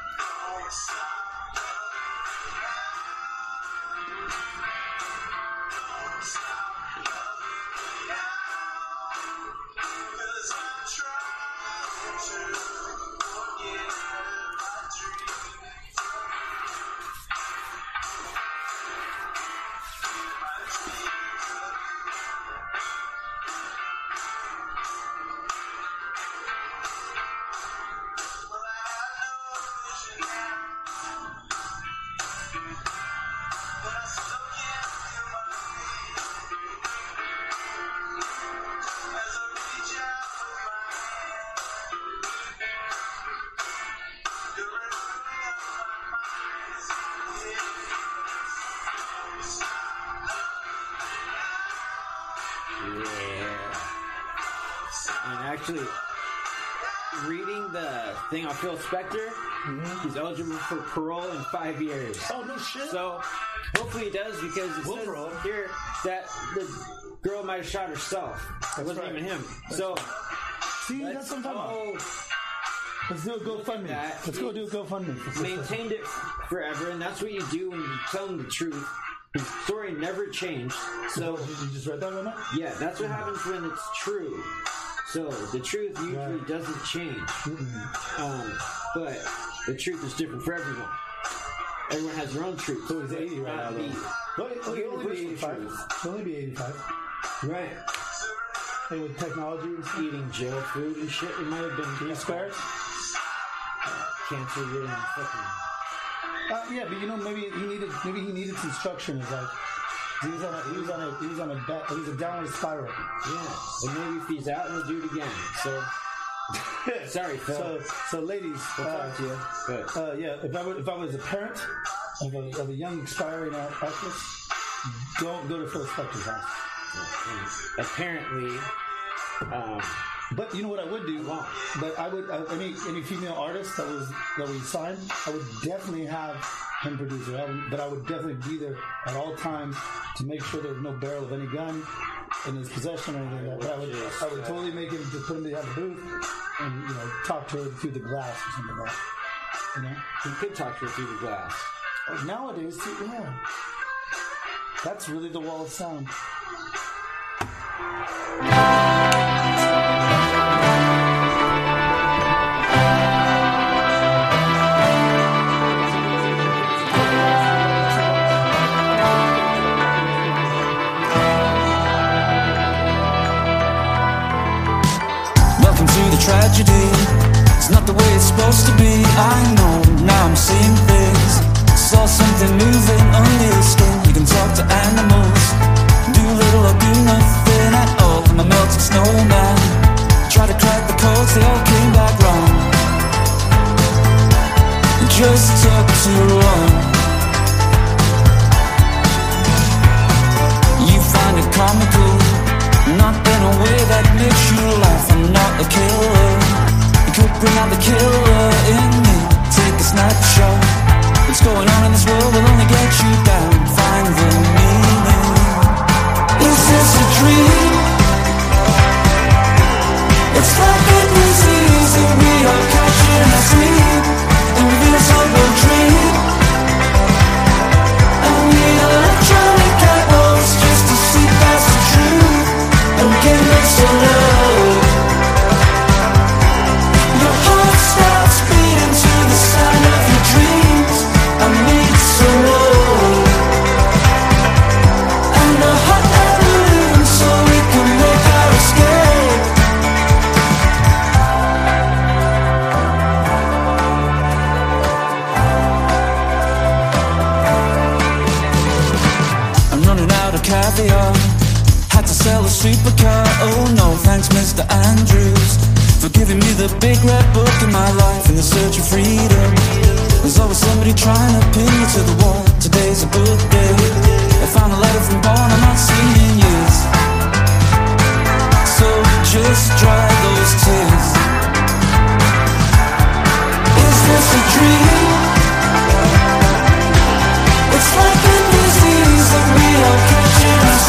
Phil Spector, mm-hmm. he's eligible for parole in five years. Oh no shit. So hopefully he does because it We'll says parole. here that the girl might have shot herself. It wasn't right. even him. So See, let's that's what I'm talking about. Let's do a GoFundMe. Let's go do a GoFundMe. maintained it forever, and that's what you do when you tell them the truth. His story never changed. So You just read that one now? yeah, that's what happens when it's true. So the truth usually Right. doesn't change. Um, but the truth is different for everyone. Everyone has their own truth. So he's 80 right now, though. Well, he'll only be 85. truth. He'll only be 85. Right. And with technology and stuff. Eating jail food and shit. It might have been He spares? cancer ridden fucking. Uh, yeah, but you know, maybe he needed maybe he needed some structure in his life. He was on a he was on a he was on a ba- he was a downward spiral. Yeah. And maybe if he's out, he'll do it again. So [laughs] sorry, Phil. So so ladies, we'll uh, talk to you. Uh, yeah, if I were, if I was a parent of a, of a young aspiring act- actress, don't go to Phil Spector's house. apparently, um, But you know what I would do? Wow. But I would uh, any any female artist that was that we signed, I would definitely have him produce it. I would, but I would definitely be there at all times to make sure there was no barrel of any gun in his possession or anything like that. I would I would totally make him just put him behind the booth and you know talk to her through the glass or something like that. You know, he could talk to her through the glass. Nowadays, too, yeah, that's really the wall of sound. Tragedy. It's not the way it's supposed to be. I know now I'm seeing things. Saw something moving under your skin. You can talk to animals, do little or do nothing at all. I'm a melted snowman. Try to crack the codes, they all came back wrong. It just took too long. You find it comical, in a way that makes you laugh. I'm not a killer. You could bring out the killer in me. Take a snapshot. What's going on in this world will only get you down. Find the meaning. Is this a dream? It's like a disease that we all caviar. Had to sell a supercar. Oh no, thanks, Mr. Andrews, for giving me the big red book in my life in the search of freedom. There's always somebody trying to pin you to the wall. Today's a good day. I found a letter from Dawn I'm not seen in years. So just dry those tears. Is this a dream? It's like a disease that we all